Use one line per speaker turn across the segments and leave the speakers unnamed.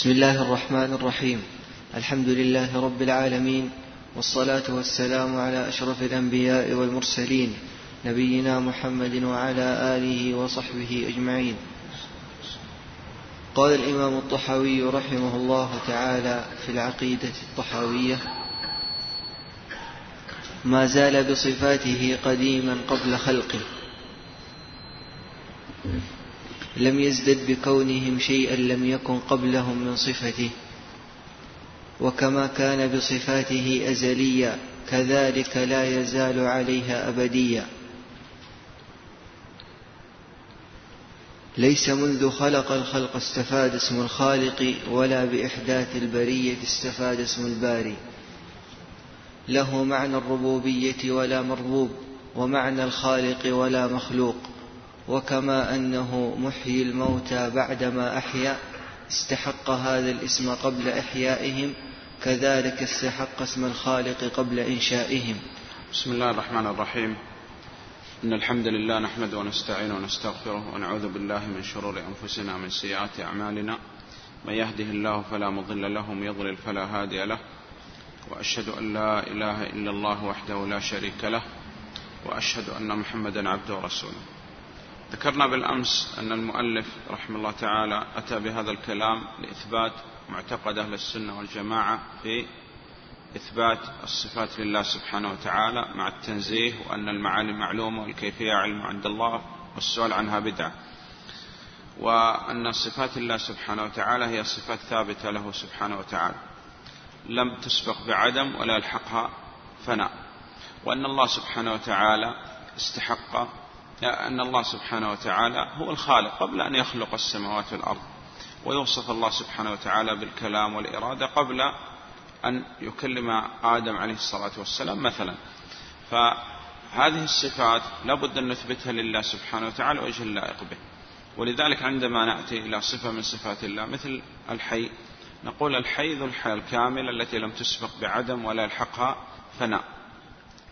بسم الله الرحمن الرحيم. الحمد لله رب العالمين والصلاة والسلام على أشرف الأنبياء والمرسلين نبينا محمد وعلى آله وصحبه أجمعين. قال الإمام الطحاوي رحمه الله تعالى في العقيدة الطحاوية ما زال بصفاته قديما قبل خلقه. لم يزدد بكونهم شيئا لم يكن قبلهم من صفته. وكما كان بصفاته ازليا كذلك لا يزال عليها ابديا ليس منذ خلق الخلق استفاد اسم الخالق ولا بإحداث البرية استفاد اسم الباري. له معنى الربوبية ولا مربوب ومعنى الخالق ولا مخلوق. وكما أنه محيي الموتى بعدما أحيا استحق هذا الاسم قبل إحيائهم كذلك استحق اسم الخالق قبل إنشائهم.
بسم الله الرحمن الرحيم. إن الحمد لله نحمده ونستعينه ونستغفره ونعوذ بالله من شرور أنفسنا ومن سيئات أعمالنا. من يهده الله فلا مضل له ومن يضلل فلا هادي له. وأشهد أن لا إله إلا الله وحده لا شريك له. وأشهد أن محمدا عبده ورسوله. ذكرنا بالأمس أن المؤلف رحمه الله تعالى أتى بهذا الكلام لإثبات معتقد أهل السنة والجماعة في إثبات الصفات لله سبحانه وتعالى مع التنزيه وأن المعاني معلومة والكيفية علم عند الله والسؤال عنها بدعة. وأن صفات الله سبحانه وتعالى هي صفات ثابتة له سبحانه وتعالى. لم تسبق بعدم ولا يلحقها فناء. وأن الله سبحانه وتعالى استحق أن الله سبحانه وتعالى هو الخالق قبل أن يخلق السماوات والأرض. ويوصف الله سبحانه وتعالى بالكلام والإرادة قبل أن يكلم آدم عليه الصلاة والسلام مثلا. فهذه الصفات لابد أن نثبتها لله سبحانه وتعالى وجه اللائق به. ولذلك عندما نأتي إلى صفة من صفات الله مثل الحي نقول الحي ذو الحياة الكاملة التي لم تسبق بعدم ولا يلحقها فناء.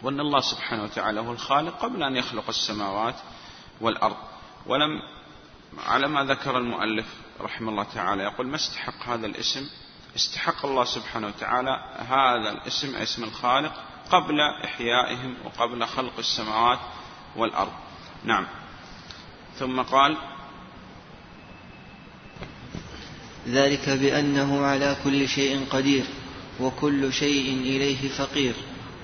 وأن الله سبحانه وتعالى هو الخالق قبل أن يخلق السماوات والأرض. ولم على ما ذكر المؤلف رحمه الله تعالى يقول ما استحق هذا الاسم؟ استحق الله سبحانه وتعالى هذا الاسم اسم الخالق قبل إحيائهم وقبل خلق السماوات والأرض. نعم. ثم قال
ذلك بأنه على كل شيء قدير وكل شيء إليه فقير.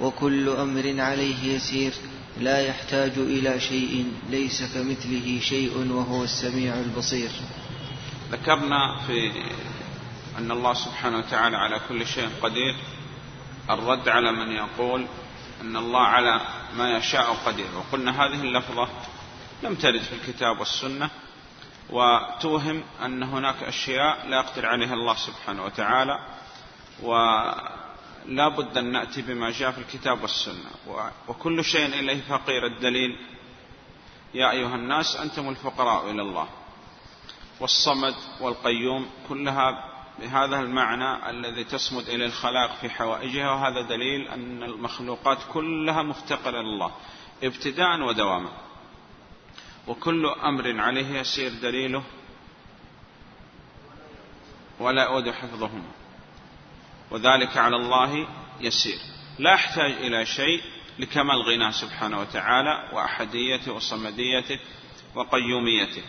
وكل أمر عليه يسير لا يحتاج إلى شيء ليس كمثله شيء وهو السميع البصير.
ذكرنا في أن الله سبحانه وتعالى على كل شيء قدير. الرد على من يقول أن الله على ما يشاء قدير. وقلنا هذه اللفظة لم ترد في الكتاب والسنة وتوهم أن هناك أشياء لا يقدر عليها الله سبحانه وتعالى و لا بد أن نأتي بما جاء في الكتاب والسنة. وكل شيء إليه فقير الدليل. يا أيها الناس أنتم الفقراء إلى الله. والصمد والقيوم كلها بهذا المعنى الذي تصمد إلى الخلاق في حوائجها. وهذا دليل أن المخلوقات كلها مفتقرة الله ابتداء ودواما. وكل أمر عليه يسير دليله. ولا يؤود حفظهما. وذلك على الله يسير. لا يحتاج إلى شيء لكمال غناه سبحانه وتعالى وأحديته وصمديته وقيوميته.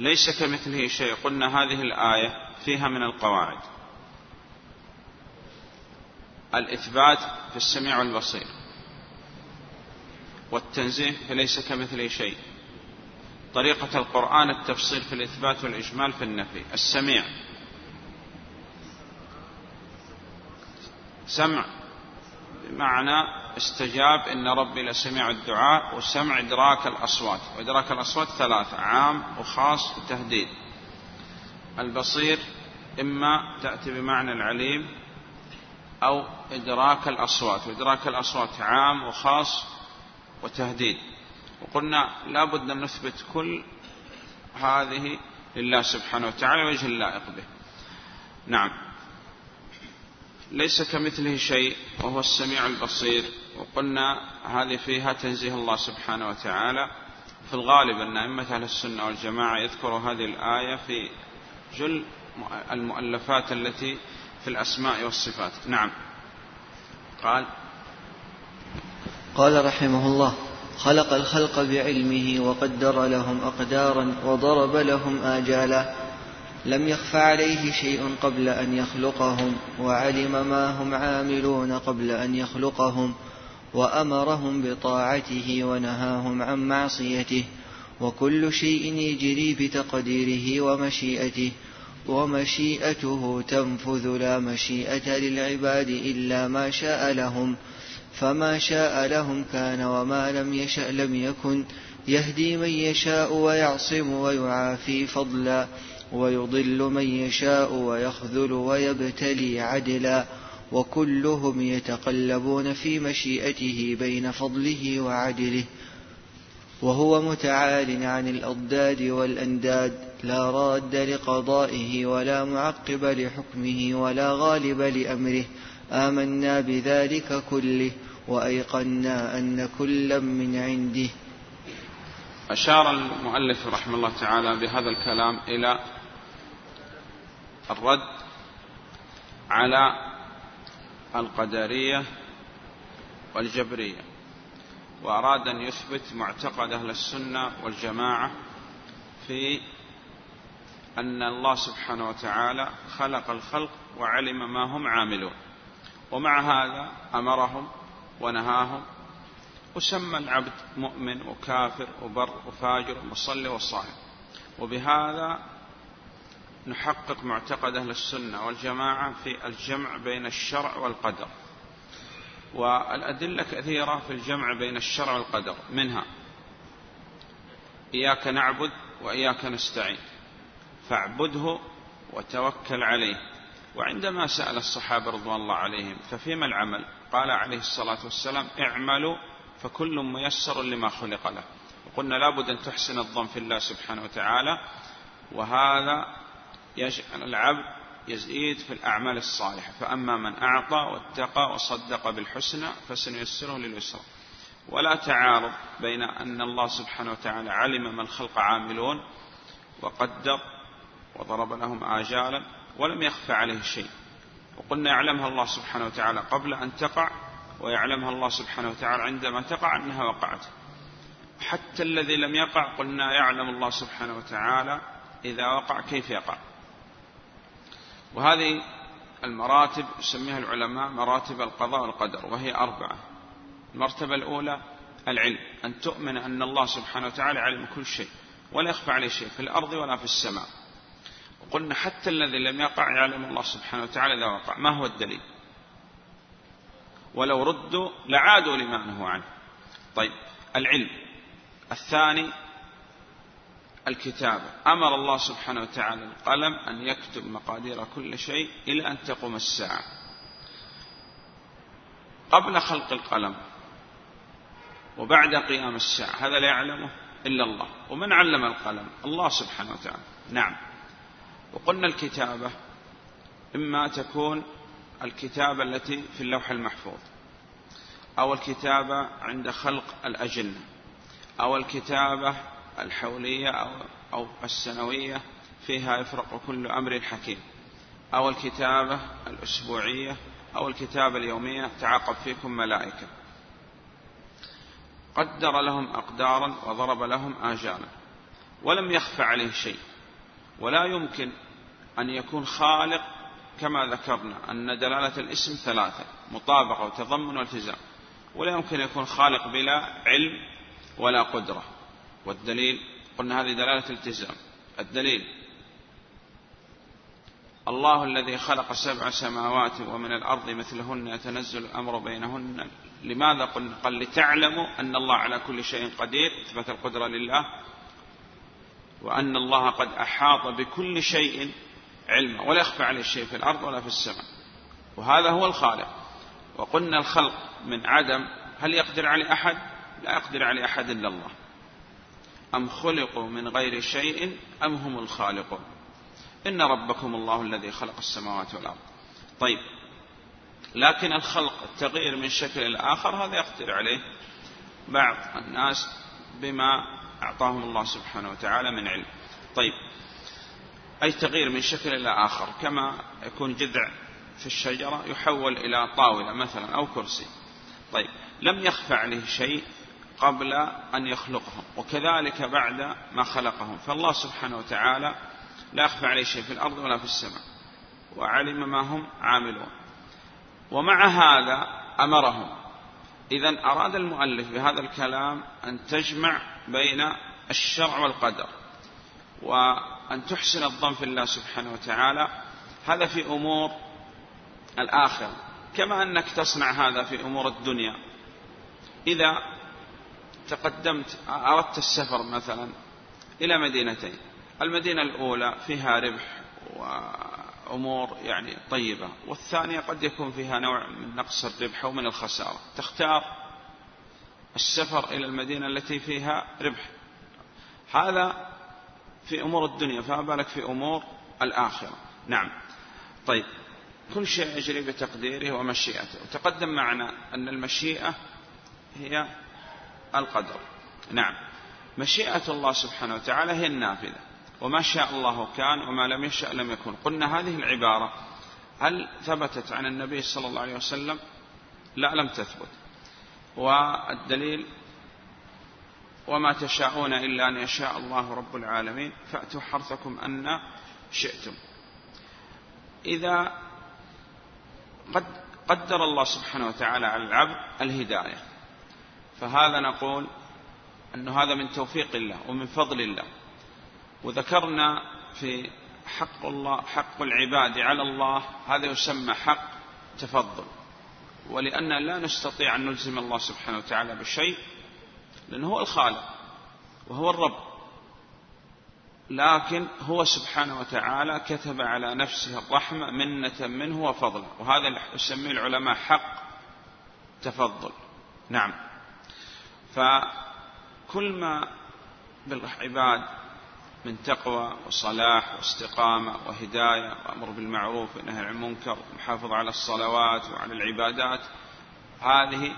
ليس كمثله شيء. قلنا هذه الآية فيها من القواعد. الإثبات في السميع والبصير. والتنزيه فليس كمثله شيء. طريقة القرآن التفصيل في الإثبات والإجمال في النفي. السميع. سمع بمعنى استجاب إن ربي لسميع الدعاء وسمع إدراك الأصوات وإدراك الأصوات ثلاثة عام وخاص وتهديد. البصير إما تأتي بمعنى العليم أو إدراك الأصوات وإدراك الأصوات عام وخاص وتهديد. وقلنا لا بد أن نثبت كل هذه لله سبحانه وتعالى وجه اللائق به. نعم. ليس كمثله شيء وهو السميع البصير. وقلنا هذه فيها تنزيه الله سبحانه وتعالى. في الغالب أن أئمة أهل السنة والجماعة يذكروا هذه الآية في جل المؤلفات التي في الأسماء والصفات. نعم. قال
قال رحمه الله خلق الخلق بعلمه وقدر لهم أقدارا وضرب لهم آجالا. لم يخف عليه شيء قبل أن يخلقهم وعلم ما هم عاملون قبل أن يخلقهم وأمرهم بطاعته ونهاهم عن معصيته وكل شيء يجري بتقديره ومشيئته ومشيئته تنفذ لا مشيئة للعباد إلا ما شاء لهم فما شاء لهم كان وما لم يشأ لم يكن يهدي من يشاء ويعصم ويعافي فضلا. ويضل من يشاء ويخذل ويبتلي عدلا وكلهم يتقلبون في مشيئته بين فضله وعدله. وهو متعال عن الأضداد والأنداد لا راد لقضائه ولا معقب لحكمه ولا غالب لأمره. آمنا بذلك كله وأيقنا أن كلا من عنده.
أشار المؤلف رحمه الله تعالى بهذا الكلام إلى الرد على القدرية والجبرية وأراد أن يثبت معتقد أهل السنة والجماعة في أن الله سبحانه وتعالى خلق الخلق وعلم ما هم عاملون. ومع هذا أمرهم ونهاهم وسمى العبد مؤمن وكافر وبر وفاجر ومصلي وصائم. وبهذا نحقق معتقد أهل السنة والجماعة في الجمع بين الشرع والقدر. والأدلة كثيرة في الجمع بين الشرع والقدر. منها إياك نعبد وإياك نستعين. فاعبده وتوكل عليه. وعندما سأل الصحابة رضوان الله عليهم ففيما العمل؟ قال عليه الصلاة والسلام اعملوا فكل ميسر لما خلق له. وقلنا لابد أن تحسن الظن في الله سبحانه وتعالى وهذا يجعل العبد يزيد في الأعمال الصالحة. فأما من أعطى واتقى وصدق بالحسنى فسنيسره لليسرى. ولا تعارض بين أن الله سبحانه وتعالى علم ما الخلق عاملون وقدر وضرب لهم آجالا ولم يخفى عليه شيء. وقلنا يعلمها الله سبحانه وتعالى قبل أن تقع ويعلمها الله سبحانه وتعالى عندما تقع أنها وقعت. حتى الذي لم يقع قلنا يعلم الله سبحانه وتعالى إذا وقع كيف يقع. وهذه المراتب يسميها العلماء مراتب القضاء والقدر وهي أربعة. المرتبة الأولى العلم أن تؤمن أن الله سبحانه وتعالى علم كل شيء ولا يخفى عليه شيء في الأرض ولا في السماء. وقلنا حتى الذي لم يقع يعلم الله سبحانه وتعالى إذا وقع. ما هو الدليل؟ ولو ردوا لعادوا لما نهوا عنه. طيب العلم. الثاني الكتابة أمر الله سبحانه وتعالى القلم أن يكتب مقادير كل شيء إلى أن تقوم الساعة. قبل خلق القلم وبعد قيام الساعة هذا لا يعلمه إلا الله. ومن علم القلم؟ الله سبحانه وتعالى. نعم. وقلنا الكتابة إما تكون الكتابة التي في اللوح المحفوظ أو الكتابة عند خلق الأجنة أو الكتابة الحولية أو, أو السنوية فيها يفرق كل أمر حكيم. أو الكتابة الأسبوعية أو الكتابة اليومية تعاقب فيكم ملائكة. قدر لهم أقدارا وضرب لهم آجالا. ولم يخف عليه شيء. ولا يمكن أن يكون خالق كما ذكرنا أن دلالة الاسم ثلاثة مطابقة وتضمن والتزام. ولا يمكن يكون خالق بلا علم ولا قدرة. والدليل قلنا هذه دلالة التزام. الدليل الله الذي خلق سبع سماوات ومن الأرض مثلهن يتنزل الأمر بينهن. لماذا قلنا؟ قال لتعلموا أن الله على كل شيء قدير إثبات القدرة لله وأن الله قد أحاط بكل شيء علما ولا يخفى عليه شيء في الأرض ولا في السماء. وهذا هو الخالق. وقلنا الخلق من عدم هل يقدر عليه أحد؟ لا يقدر عليه أحد إلا الله. أم خلقوا من غير شيء أم هم الخالقون؟ إن ربكم الله الذي خلق السماوات والأرض. طيب لكن الخلق التغيير من شكل إلى آخر هذا يقدر عليه بعض الناس بما أعطاهم الله سبحانه وتعالى من علم. طيب أي تغيير من شكل إلى آخر كما يكون جذع في الشجرة يحول إلى طاولة مثلا أو كرسي. طيب لم يخفى عليه شيء قبل أن يخلقهم وكذلك بعد ما خلقهم. فالله سبحانه وتعالى لا يخفى عليه شيء في الأرض ولا في السماء وعلم ما هم عاملون. ومع هذا أمرهم. إذا أراد المؤلف بهذا الكلام أن تجمع بين الشرع والقدر وأن تحسن الظن في الله سبحانه وتعالى. هذا في أمور الآخرة كما أنك تصنع هذا في أمور الدنيا. إذا تقدمت أردت السفر مثلا إلى مدينتين. المدينة الأولى فيها ربح وأمور يعني طيبة والثانية قد يكون فيها نوع من نقص الربح ومن الخسارة. تختار السفر إلى المدينة التي فيها ربح. هذا في أمور الدنيا فما بالك في أمور الآخرة؟ نعم. طيب كل شيء يجري بتقديره ومشيئته. وتقدم معنا أن المشيئة هي القدر. نعم. مشيئة الله سبحانه وتعالى هي النافذة. وما شاء الله كان وما لم يشأ لم يكن. قلنا هذه العبارة هل ثبتت عن النبي صلى الله عليه وسلم؟ لا لم تثبت. والدليل وما تشاءون إلا أن يشاء الله رب العالمين فأتوا حرثكم أن شئتم. إذا قد قدر الله سبحانه وتعالى على العبد الهداية. فهذا نقول أن هذا من توفيق الله ومن فضل الله. وذكرنا في حق الله حق العباد على الله هذا يسمى حق تفضل. ولأن لا نستطيع أن نلزم الله سبحانه وتعالى بشيء لأنه هو الخالق وهو الرب. لكن هو سبحانه وتعالى كتب على نفسه الرحمة منة منه وفضلا وهذا يسميه العلماء حق تفضل. نعم. فكل ما بالعباد من تقوى وصلاح واستقامة وهداية وأمر بالمعروف ونهي عن المنكر ومحافظة على الصلوات وعلى العبادات هذه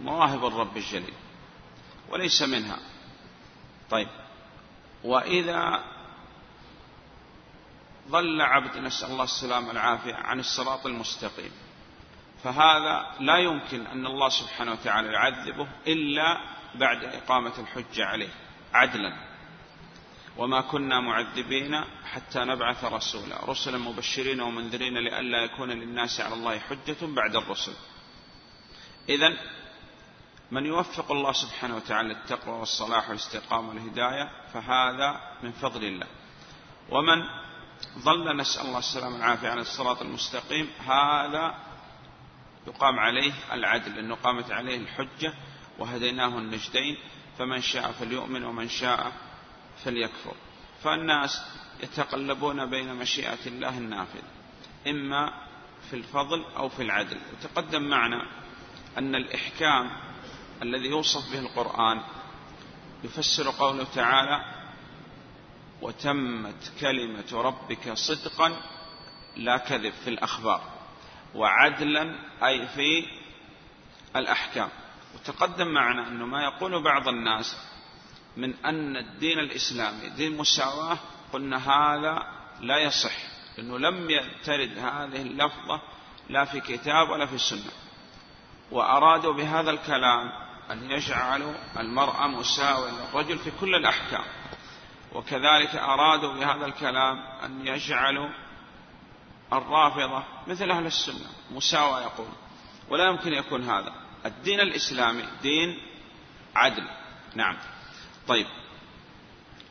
مواهب الرب الجليل وليس منها. طيب وإذا ظل عبد نسأل الله السلامة والعافية عن الصراط المستقيم. فهذا لا يمكن أن الله سبحانه وتعالى يعذبه إلا بعد إقامة الحجة عليه عدلا. وما كنا معذبين حتى نبعث رسولا رسلا مبشرين ومنذرين لئلا يكون للناس على الله حجة بعد الرسل. إذا من يوفق الله سبحانه وتعالى التقوى والصلاح والاستقامة والهداية فهذا من فضل الله. ومن ظل نسأل الله السلامة والعافية على الصراط المستقيم هذا يقام عليه العدل أنه قامت عليه الحجة وهديناه النجدين فمن شاء فليؤمن ومن شاء فليكفر. فالناس يتقلبون بين مشيئة الله النافذة إما في الفضل أو في العدل. وتقدم معنا أن الإحكام الذي يوصف به القرآن يفسر قوله تعالى وتمت كلمة ربك صدقا لا كذب في الأخبار وعدلا أي في الأحكام. وتقدم معنا أنه ما يقول بعض الناس من أن الدين الإسلامي دين مساواة قلنا هذا لا يصح لأنه لم ترد هذه اللفظة لا في كتاب ولا في السنة وأرادوا بهذا الكلام أن يجعلوا المرأة مساوية للرجل في كل الأحكام. وكذلك أرادوا بهذا الكلام أن يجعلوا الرافضة مثل أهل السنة مساواة يقول. ولا يمكن يكون هذا. الدين الإسلامي دين عدل. نعم. طيب.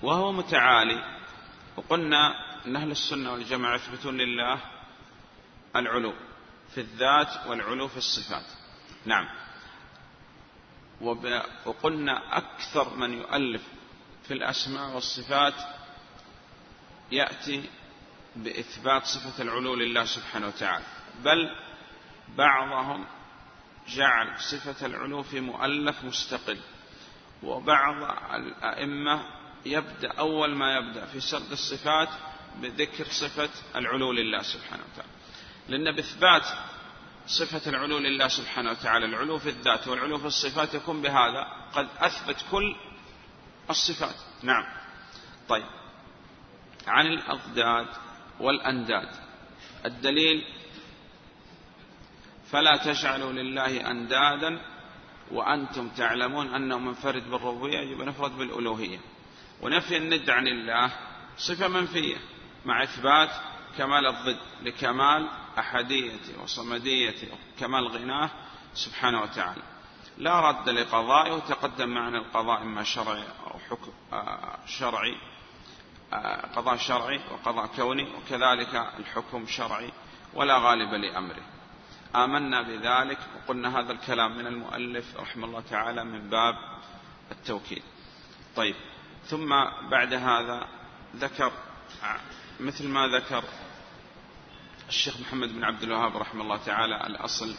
وهو متعالي. وقلنا أن أهل السنة والجماعة يثبتون لله العلو في الذات والعلو في الصفات. نعم. وقلنا أكثر من يؤلف في الأسماء والصفات يأتي بإثبات صفة العلو لله سبحانه وتعالى. بل بعضهم جعل صفة العلو في مؤلف مستقل وبعض الأئمة يبدأ أول ما يبدأ في سرد الصفات بذكر صفة العلو لله سبحانه وتعالى. لأن بإثبات صفة العلو لله سبحانه وتعالى العلو في الذات والعلو في الصفات يكون بهذا قد أثبت كل الصفات. نعم. طيب. عن الأضداد. والأنداد. الدليل فلا تجعلوا لله أندادا وأنتم تعلمون أنه منفرد بالربوبية يجب أن نفرد بالألوهية. ونفي الند عن الله صفة منفية مع إثبات كمال الضد لكمال أحديته وصمديته وكمال غناه سبحانه وتعالى. لا رد لقضائه وتقدم معنا القضاء إما شرعي أو حكم آه، شرعي. قضاء شرعي وقضاء كوني وكذلك الحكم شرعي ولا غالب لأمره. آمنا بذلك وقلنا هذا الكلام من المؤلف رحمه الله تعالى من باب التوكيد. طيب ثم بعد هذا ذكر مثل ما ذكر الشيخ محمد بن عبد الوهاب رحمه الله تعالى الأصل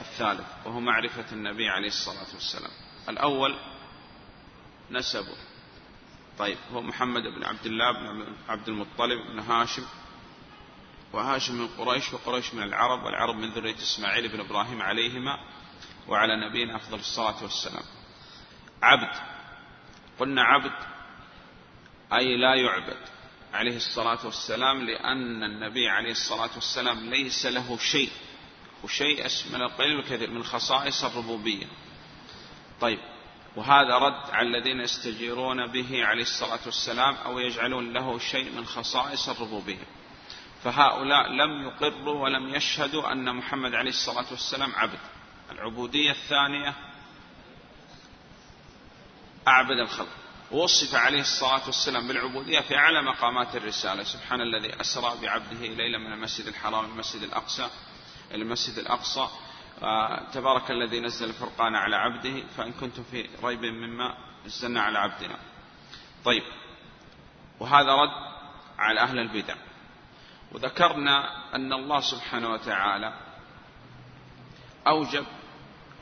الثالث وهو معرفة النبي عليه الصلاة والسلام. الأول نسبه. طيب هو محمد بن عبد الله بن عبد المطلب بن هاشم وهاشم من قريش وقريش من العرب والعرب من ذرية إسماعيل بن إبراهيم عليهما وعلى نبينا أفضل الصلاة والسلام. عبد قلنا عبد أي لا يعبد عليه الصلاة والسلام لأن النبي عليه الصلاة والسلام ليس له شيء وشيء من القليل والكثير من خصائص الربوبية. طيب وهذا رد على الذين يستجيرون به عليه الصلاة والسلام أو يجعلون له شيء من خصائص الربوبية. فهؤلاء لم يقروا ولم يشهدوا أن محمد عليه الصلاة والسلام عبد. العبودية الثانية أعبد الخلق. ووصف عليه الصلاة والسلام بالعبودية في أعلى مقامات الرسالة. سبحان الذي أسرى بعبده ليلا من المسجد الحرام المسجد الأقصى المسجد الأقصى تبارك الذي نزل الفرقان على عبده فإن كنتم في ريب مما نزلنا على عبدنا. طيب وهذا رد على أهل البدع. وذكرنا أن الله سبحانه وتعالى أوجب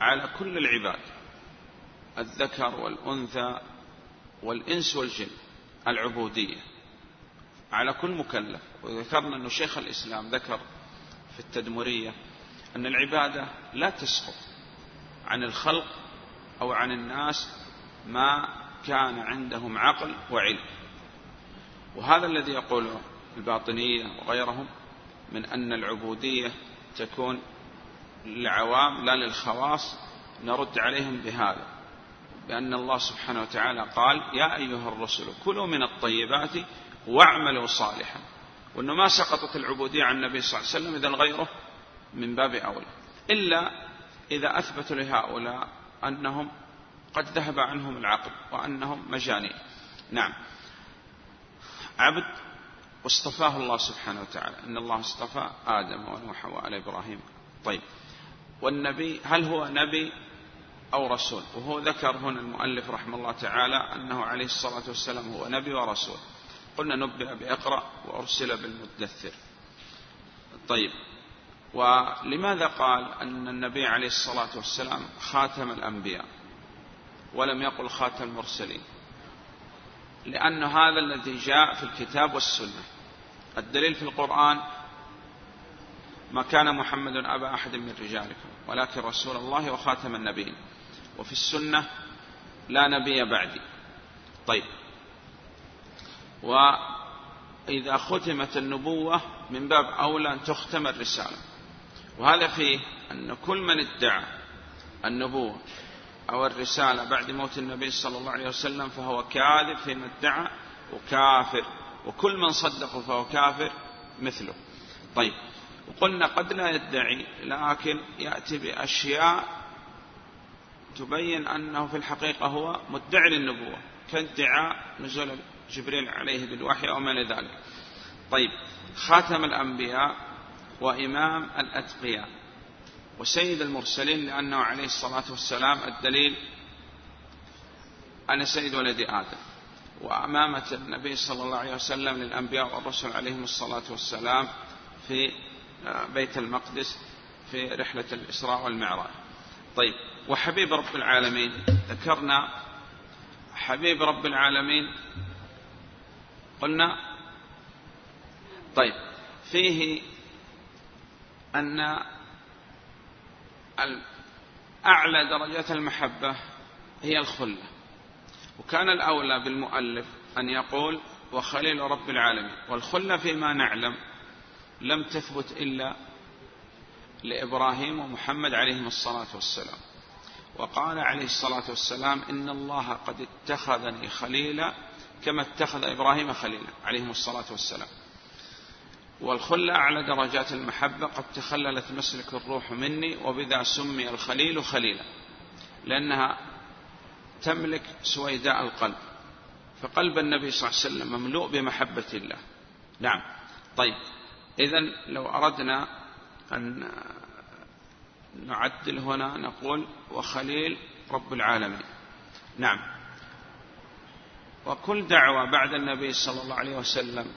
على كل العباد الذكر والأنثى والإنس والجن العبودية على كل مكلف. وذكرنا أن شيخ الإسلام ذكر في التدمرية أن العبادة لا تسقط عن الخلق أو عن الناس ما كان عندهم عقل وعلم. وهذا الذي يقوله الباطنية وغيرهم من أن العبودية تكون للعوام لا للخواص نرد عليهم بهذا. بأن الله سبحانه وتعالى قال يا أيها الرسل كلوا من الطيبات واعملوا صالحا. وأنه ما سقطت العبودية عن النبي صلى الله عليه وسلم إذا غيره من باب أولى إلا إذا أثبتوا لهؤلاء أنهم قد ذهب عنهم العقل وأنهم مجانين. نعم. عبد واصطفاه الله سبحانه وتعالى. أن الله اصطفى آدم ونوح وآل إبراهيم. طيب. والنبي هل هو نبي أو رسول؟ وهو ذكر هنا المؤلف رحمه الله تعالى أنه عليه الصلاة والسلام هو نبي ورسول. قلنا نبئ بإقرأ وأرسل بالمدثر. طيب. ولماذا قال أن النبي عليه الصلاة والسلام خاتم الأنبياء ولم يقل خاتم المرسلين؟ لأن هذا الذي جاء في الكتاب والسنة. الدليل في القرآن ما كان محمد أبا أحد من رجالكم ولكن رسول الله وخاتم النبيين. وفي السنة لا نبي بعدي. طيب. وإذا ختمت النبوة من باب أولى أن تختم الرسالة. وهذا فيه أن كل من ادعى النبوة أو الرسالة بعد موت النبي صلى الله عليه وسلم فهو كاذب فيما ادعى وكافر. وكل من صدقه فهو كافر مثله. طيب وقلنا قد لا يدعي لكن يأتي بأشياء تبين أنه في الحقيقة هو مدعي للنبوة كادعاء نزول جبريل عليه بالوحي أو ما ذلك. طيب خاتم الأنبياء وإمام الأتقياء. وسيد المرسلين لأنه عليه الصلاة والسلام الدليل أنا سيد ولد آدم. وأمامة النبي صلى الله عليه وسلم للأنبياء والرسل عليهم الصلاة والسلام في بيت المقدس في رحلة الإسراء والمعراج. طيب وحبيب رب العالمين ذكرنا حبيب رب العالمين. قلنا طيب فيه أن أعلى درجات المحبة هي الخلة. وكان الأولى بالمؤلف أن يقول وخليل رب العالمين. والخلة فيما نعلم لم تثبت إلا لإبراهيم ومحمد عليهم الصلاة والسلام. وقال عليه الصلاة والسلام إن الله قد اتخذني خليلا كما اتخذ إبراهيم خليلا عليهم الصلاة والسلام. والخلة أعلى درجات المحبة قد تخللت مسلك الروح مني وبذا سمي الخليل خليلا لأنها تملك سويداء القلب فقلب النبي صلى الله عليه وسلم مملوء بمحبة الله. نعم. طيب. إذا لو أردنا أن نعدل هنا نقول وخليل رب العالمين. نعم. وكل دعوة بعد النبي صلى الله عليه وسلم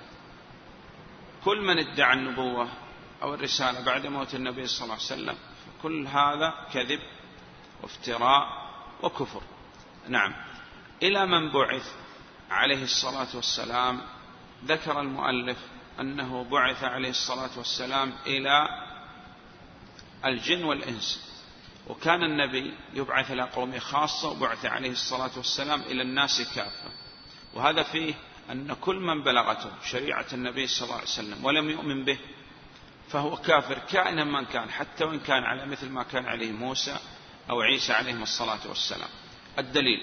كل من ادعى النبوة أو الرسالة بعد موت النبي صلى الله عليه وسلم كل هذا كذب وافتراء وكفر. نعم. إلى من بعث عليه الصلاة والسلام ذكر المؤلف أنه بعث عليه الصلاة والسلام إلى الجن والإنس. وكان النبي يبعث إلى قومه خاصة وبعث عليه الصلاة والسلام إلى الناس كافة. وهذا فيه أن كل من بلغته شريعة النبي صلى الله عليه وسلم ولم يؤمن به فهو كافر كائنا من كان حتى وإن كان على مثل ما كان عليه موسى أو عيسى عليهم الصلاة والسلام. الدليل.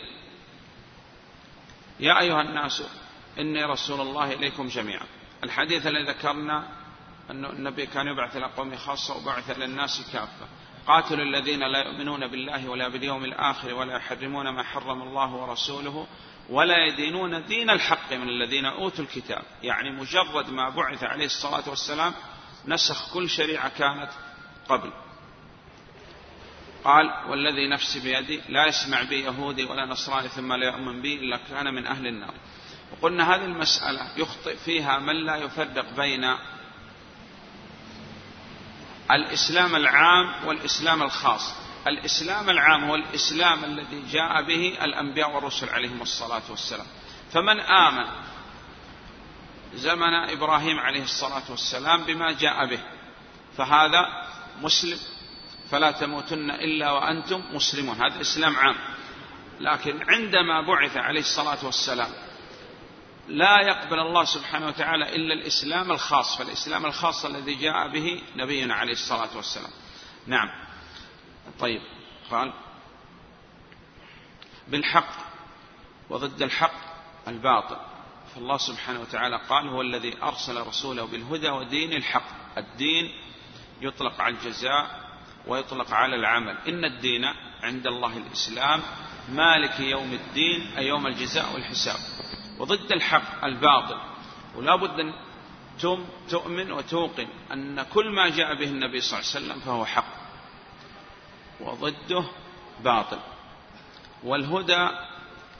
يا أيها الناس إني رسول الله إليكم جميعا. الحديث الذي ذكرنا أن النبي كان يبعث إلى قوم خاصة وبعث إلى الناس كافة. قاتلوا الذين لا يؤمنون بالله ولا باليوم الآخر ولا يحرمون ما حرم الله ورسوله ولا يدينون دين الحق من الذين أوتوا الكتاب. يعني مجرد ما بعث عليه الصلاة والسلام نسخ كل شريعة كانت قبل. قال والذي نفسي بيدي لا يسمع بي يهودي ولا نصراني ثم لا يؤمن بي إلا كان من أهل النار. وقلنا هذه المسألة يخطئ فيها من لا يفرق بين الإسلام العام والإسلام الخاص. الإسلام العام هو الإسلام الذي جاء به الأنبياء والرسل عليهم الصلاة والسلام. فمن آمن زمن إبراهيم عليه الصلاة والسلام بما جاء به فهذا مسلم. فلا تموتن إلا وأنتم مسلمون. هذا إسلام عام. لكن عندما بعث عليه الصلاة والسلام لا يقبل الله سبحانه وتعالى إلا الإسلام الخاص فالإسلام الخاص الذي جاء به نبينا عليه الصلاة والسلام. نعم. طيب قال بالحق وضد الحق الباطل. فالله سبحانه وتعالى قال هو الذي أرسل رسوله بالهدى ودين الحق. الدين يطلق على الجزاء ويطلق على العمل. إن الدين عند الله الإسلام مالك يوم الدين أي يوم الجزاء والحساب. وضد الحق الباطل. ولا بد أن تؤمن وتوقن أن كل ما جاء به النبي صلى الله عليه وسلم فهو حق. وضده باطل. والهدى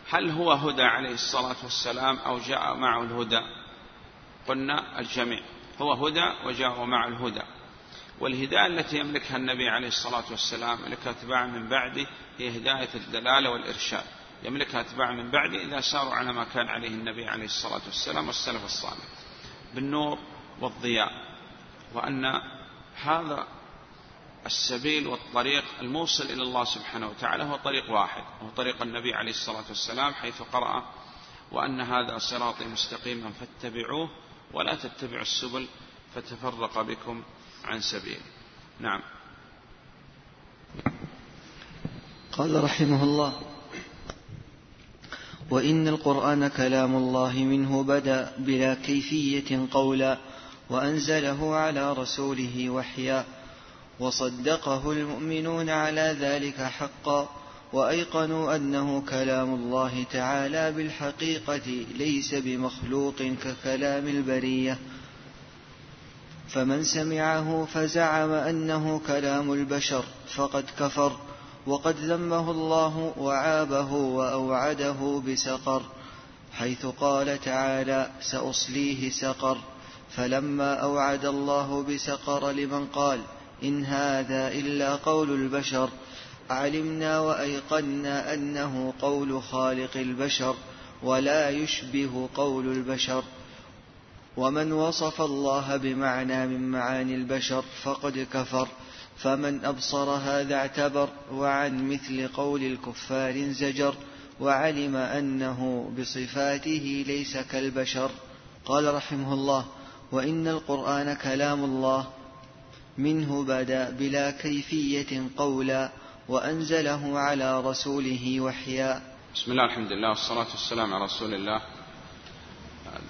هل هو هدى عليه الصلاة والسلام أو جاء معه الهدى؟ قلنا الجميع. هو هدى وجاء معه الهدى. والهداية التي يملكها النبي عليه الصلاة والسلام يملكها أتباع من بعده هي هداية الدلالة والإرشاد. يملكها أتباع من بعده إذا ساروا على ما كان عليه النبي عليه الصلاة والسلام والسلف الصالح. بالنور والضياء. وأن هذا السبيل والطريق الموصل إلى الله سبحانه وتعالى هو طريق واحد هو طريق النبي عليه الصلاة والسلام حيث قرأ وأن هذا صراطي مستقيما فاتبعوه ولا تتبعوا السبل فتفرق بكم عن سبيل. نعم.
قال رحمه الله وإن القرآن كلام الله منه بدا بلا كيفية قولا وأنزله على رسوله وحيا وصدقه المؤمنون على ذلك حقا وأيقنوا أنه كلام الله تعالى بالحقيقة ليس بمخلوق ككلام البرية. فمن سمعه فزعم أنه كلام البشر فقد كفر وقد ذمه الله وعابه وأوعده بسقر حيث قال تعالى سأصليه سقر فلما أوعد الله بسقر لمن قال إن هذا إلا قول البشر. علمنا وأيقنا أنه قول خالق البشر ولا يشبه قول البشر. ومن وصف الله بمعنى من معاني البشر فقد كفر. فمن أبصر هذا اعتبر وعن مثل قول الكفار زجر وعلم أنه بصفاته ليس كالبشر. قال رحمه الله وإن القرآن كلام الله منه بدا بلا كيفية قولا وأنزله على رسوله وحيا.
بسم الله الحمد لله والصلاة والسلام على رسول الله.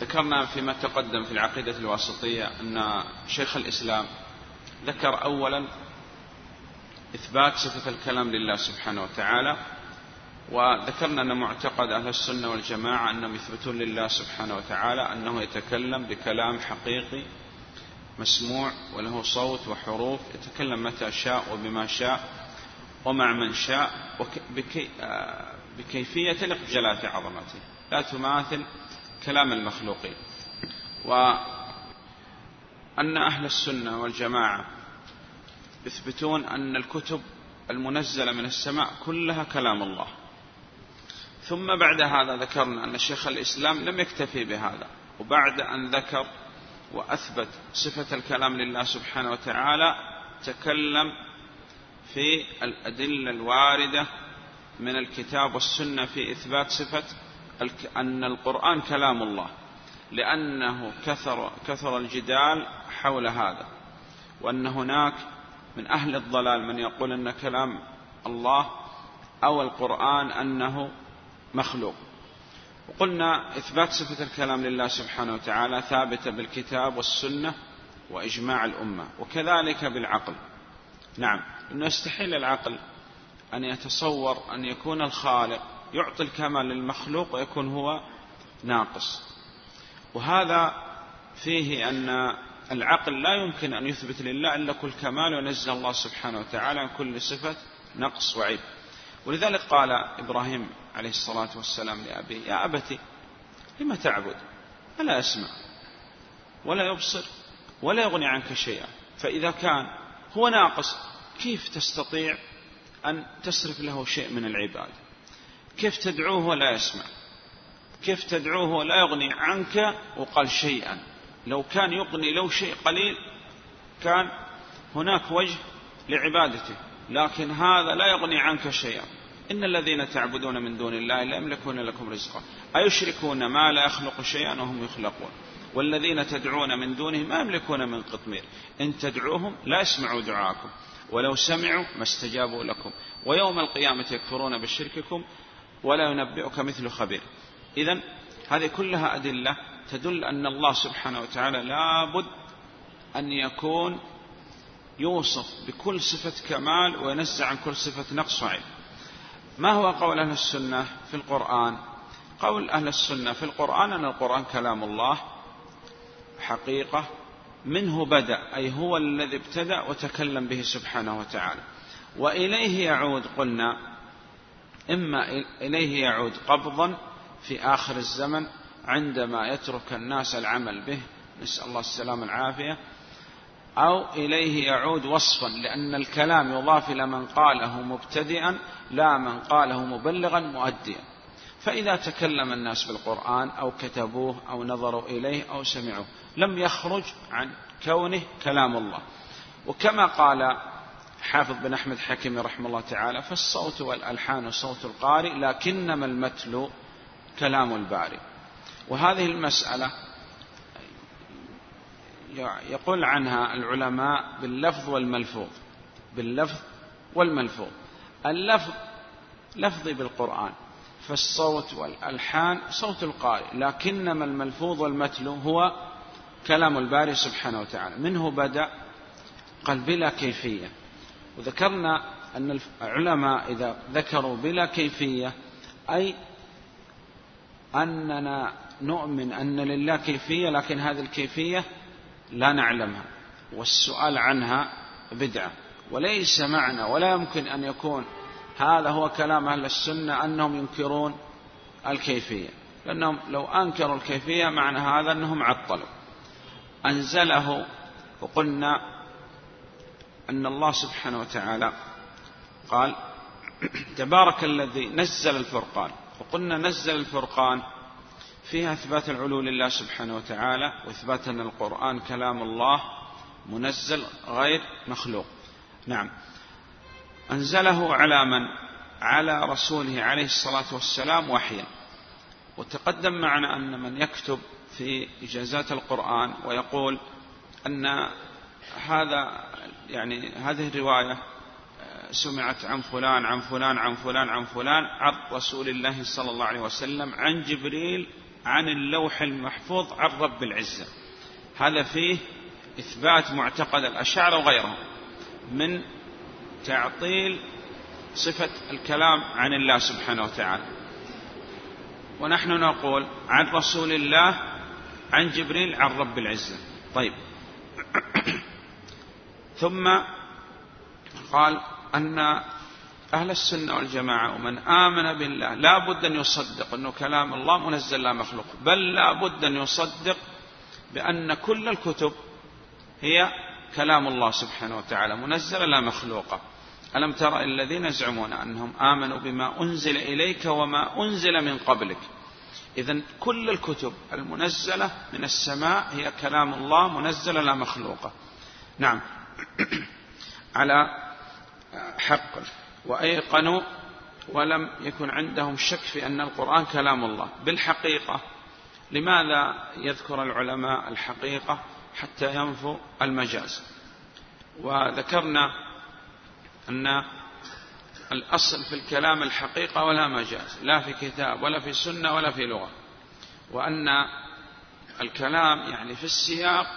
ذكرنا فيما تقدم في العقيدة الواسطية أن شيخ الإسلام ذكر أولا إثبات صفة الكلام لله سبحانه وتعالى وذكرنا أن معتقد أهل السنة والجماعة أنهم يثبتون لله سبحانه وتعالى أنه يتكلم بكلام حقيقي مسموع وله صوت وحروف يتكلم متى شاء وبما شاء ومع من شاء بكي بكيفية تليق بجلالة عظمته. لا تماثل كلام المخلوقين. وأن أهل السنة والجماعة يثبتون أن الكتب المنزلة من السماء كلها كلام الله. ثم بعد هذا ذكرنا أن شيخ الإسلام لم يكتفي بهذا وبعد أن ذكر وأثبت صفة الكلام لله سبحانه وتعالى تكلم في الأدلة الواردة من الكتاب والسنة في إثبات صفة أن القرآن كلام الله لأنه كثر, كثر الجدال حول هذا وأن هناك من أهل الضلال من يقول أن كلام الله أو القرآن أنه مخلوق. وقلنا إثبات صفة الكلام لله سبحانه وتعالى ثابتة بالكتاب والسنة وإجماع الأمة وكذلك بالعقل. نعم إنه يستحيل العقل أن يتصور أن يكون الخالق يعطي الكمال للمخلوق ويكون هو ناقص. وهذا فيه أن العقل لا يمكن أن يثبت لله إلا كل كمال وينزه الله سبحانه وتعالى عن كل صفة نقص وعيب. ولذلك قال إبراهيم عليه الصلاة والسلام لأبيه يا أبتي لم تعبد؟ ألا يسمع ولا يبصر ولا يغني عنك شيئا. فإذا كان هو ناقص كيف تستطيع أن تصرف له شيء من العبادة كيف تدعوه ولا يسمع؟ كيف تدعوه ولا يغني عنك وقال شيئا؟ لو كان يغني لو شيء قليل كان هناك وجه لعبادته لكن هذا لا يغني عنك شيئا. إن الذين تعبدون من دون الله لا يملكون لكم رزقا. أيشركون ما لا يخلق شيئا وهم يخلقون. والذين تدعون من دونه ما يملكون من قطمير. إن تدعوهم لا يسمعوا دعاءكم ولو سمعوا ما استجابوا لكم. ويوم القيامة يكفرون بشرككم ولا ينبئك مثل خبير. إذا هذه كلها أدلة تدل أن الله سبحانه وتعالى لابد أن يكون يوصف بكل صفة كمال وينزع عن كل صفة نقص وعيب ما هو قول أهل السنة في القرآن؟ قول أهل السنة في القرآن أن القرآن كلام الله حقيقة منه بدأ أي هو الذي ابتدأ وتكلم به سبحانه وتعالى. وإليه يعود قلنا إما إليه يعود قبضا في آخر الزمن عندما يترك الناس العمل به. نسأل الله السلامة العافية أو إليه يعود وصفا لأن الكلام يضاف إلى من قاله مبتدئا لا من قاله مبلغا مؤديا. فإذا تكلم الناس بالقرآن أو كتبوه أو نظروا إليه أو سمعوه لم يخرج عن كونه كلام الله. وكما قال حافظ بن أحمد حكيم رحمه الله تعالى فالصوت والألحان صوت القارئ لكنما المتلو كلام الباري وهذه المسألة يقول عنها العلماء باللفظ والملفوظ باللفظ والملفوظ. اللفظ لفظي بالقرآن فالصوت والألحان صوت القارئ لكنما الملفوظ والمتلو هو كلام الباري سبحانه وتعالى. منه بدأ قال بلا كيفية. وذكرنا أن العلماء إذا ذكروا بلا كيفية أي أننا نؤمن أن لله كيفية لكن هذه الكيفية لا نعلمها والسؤال عنها بدعة. وليس معنى ولا يمكن أن يكون هذا هو كلام أهل السنة أنهم ينكرون الكيفية. لأنهم لو أنكروا الكيفية معنى هذا أنهم عطلوا. أنزله وقلنا أن الله سبحانه وتعالى قال تبارك الذي نزل الفرقان. وقلنا نزل الفرقان فيها إثبات العلو لله سبحانه وتعالى وإثبات أن القرآن كلام الله منزل غير مخلوق. نعم. أنزله على من؟ على رسوله عليه الصلاة والسلام وحيا. وتقدم معنا أن من يكتب في إجازات القرآن ويقول أن هذا يعني هذه الرواية سمعت عن فلان عن فلان عن فلان عن فلان عن رسول الله صلى الله عليه وسلم عن جبريل عن اللوح المحفوظ عن رب العزة. هذا فيه إثبات معتقد الأشاعرة وغيرهم من تعطيل صفة الكلام عن الله سبحانه وتعالى. ونحن نقول عن رسول الله عن جبريل عن رب العزة. طيب. ثم قال أن أهل السنة والجماعة ومن آمن بالله لا بد أن يصدق أنه كلام الله منزل لا مخلوق بل لا بد أن يصدق بأن كل الكتب هي كلام الله سبحانه وتعالى منزلة لا مخلوقة. ألم تر الذين يزعمون أنهم آمنوا بما أنزل إليك وما أنزل من قبلك؟ إذا كل الكتب المنزلة من السماء هي كلام الله منزلة لا مخلوقة. نعم. على حق. وأيقنوا ولم يكن عندهم شك في أن القرآن كلام الله. بالحقيقة لماذا يذكر العلماء الحقيقة حتى ينفوا المجاز؟ وذكرنا أن الأصل في الكلام الحقيقة ولا مجاز لا في كتاب ولا في سنة ولا في لغة. وأن الكلام يعني في السياق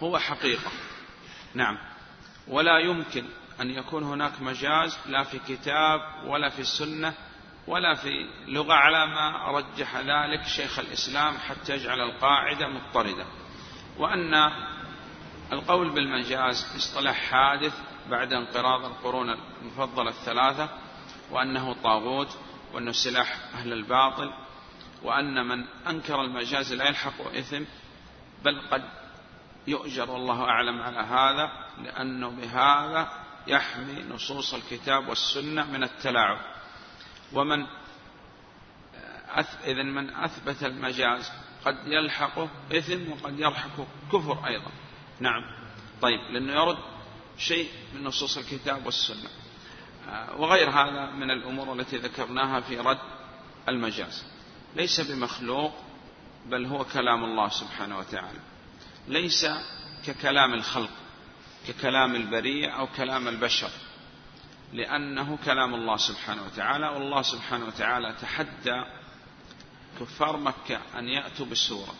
هو حقيقة. نعم. ولا يمكن أن يكون هناك مجاز لا في كتاب ولا في السنة ولا في لغة على ما رجح ذلك شيخ الإسلام حتى يجعل القاعدة مضطردة. وأن القول بالمجاز اصطلاح حادث بعد انقراض القرون المفضلة الثلاثة وأنه طاغوت وأنه سلاح أهل الباطل وأن من أنكر المجاز لا يلحق إثم بل قد يؤجر والله أعلم على هذا لأنه بهذا يحمي نصوص الكتاب والسنة من التلاعب. ومن إذا من أثبت المجاز قد يلحقه إثم وقد يلحقه كفر أيضا. نعم. طيب لأنه يرد شيء من نصوص الكتاب والسنة. آه، وغير هذا من الأمور التي ذكرناها في رد المجاز. ليس بمخلوق بل هو كلام الله سبحانه وتعالى. ليس ككلام الخلق. ككلام البرية أو كلام البشر لأنه كلام الله سبحانه وتعالى والله سبحانه وتعالى تحدى كفار مكة أن يأتوا بسورة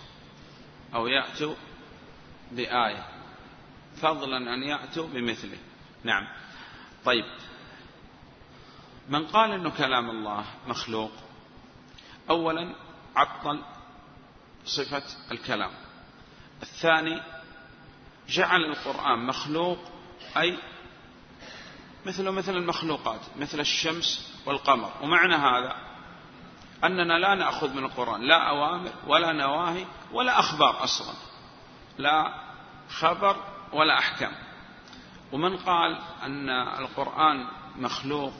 أو يأتوا بآية فضلا أن يأتوا بمثله. نعم. طيب. من قال أنه كلام الله مخلوق؟ أولا عطل صفة الكلام. الثاني جعل القرآن مخلوق أي مثل مثل المخلوقات مثل الشمس والقمر. ومعنى هذا أننا لا نأخذ من القرآن لا أوامر ولا نواهي ولا أخبار أصلا لا خبر ولا أحكام. ومن قال أن القرآن مخلوق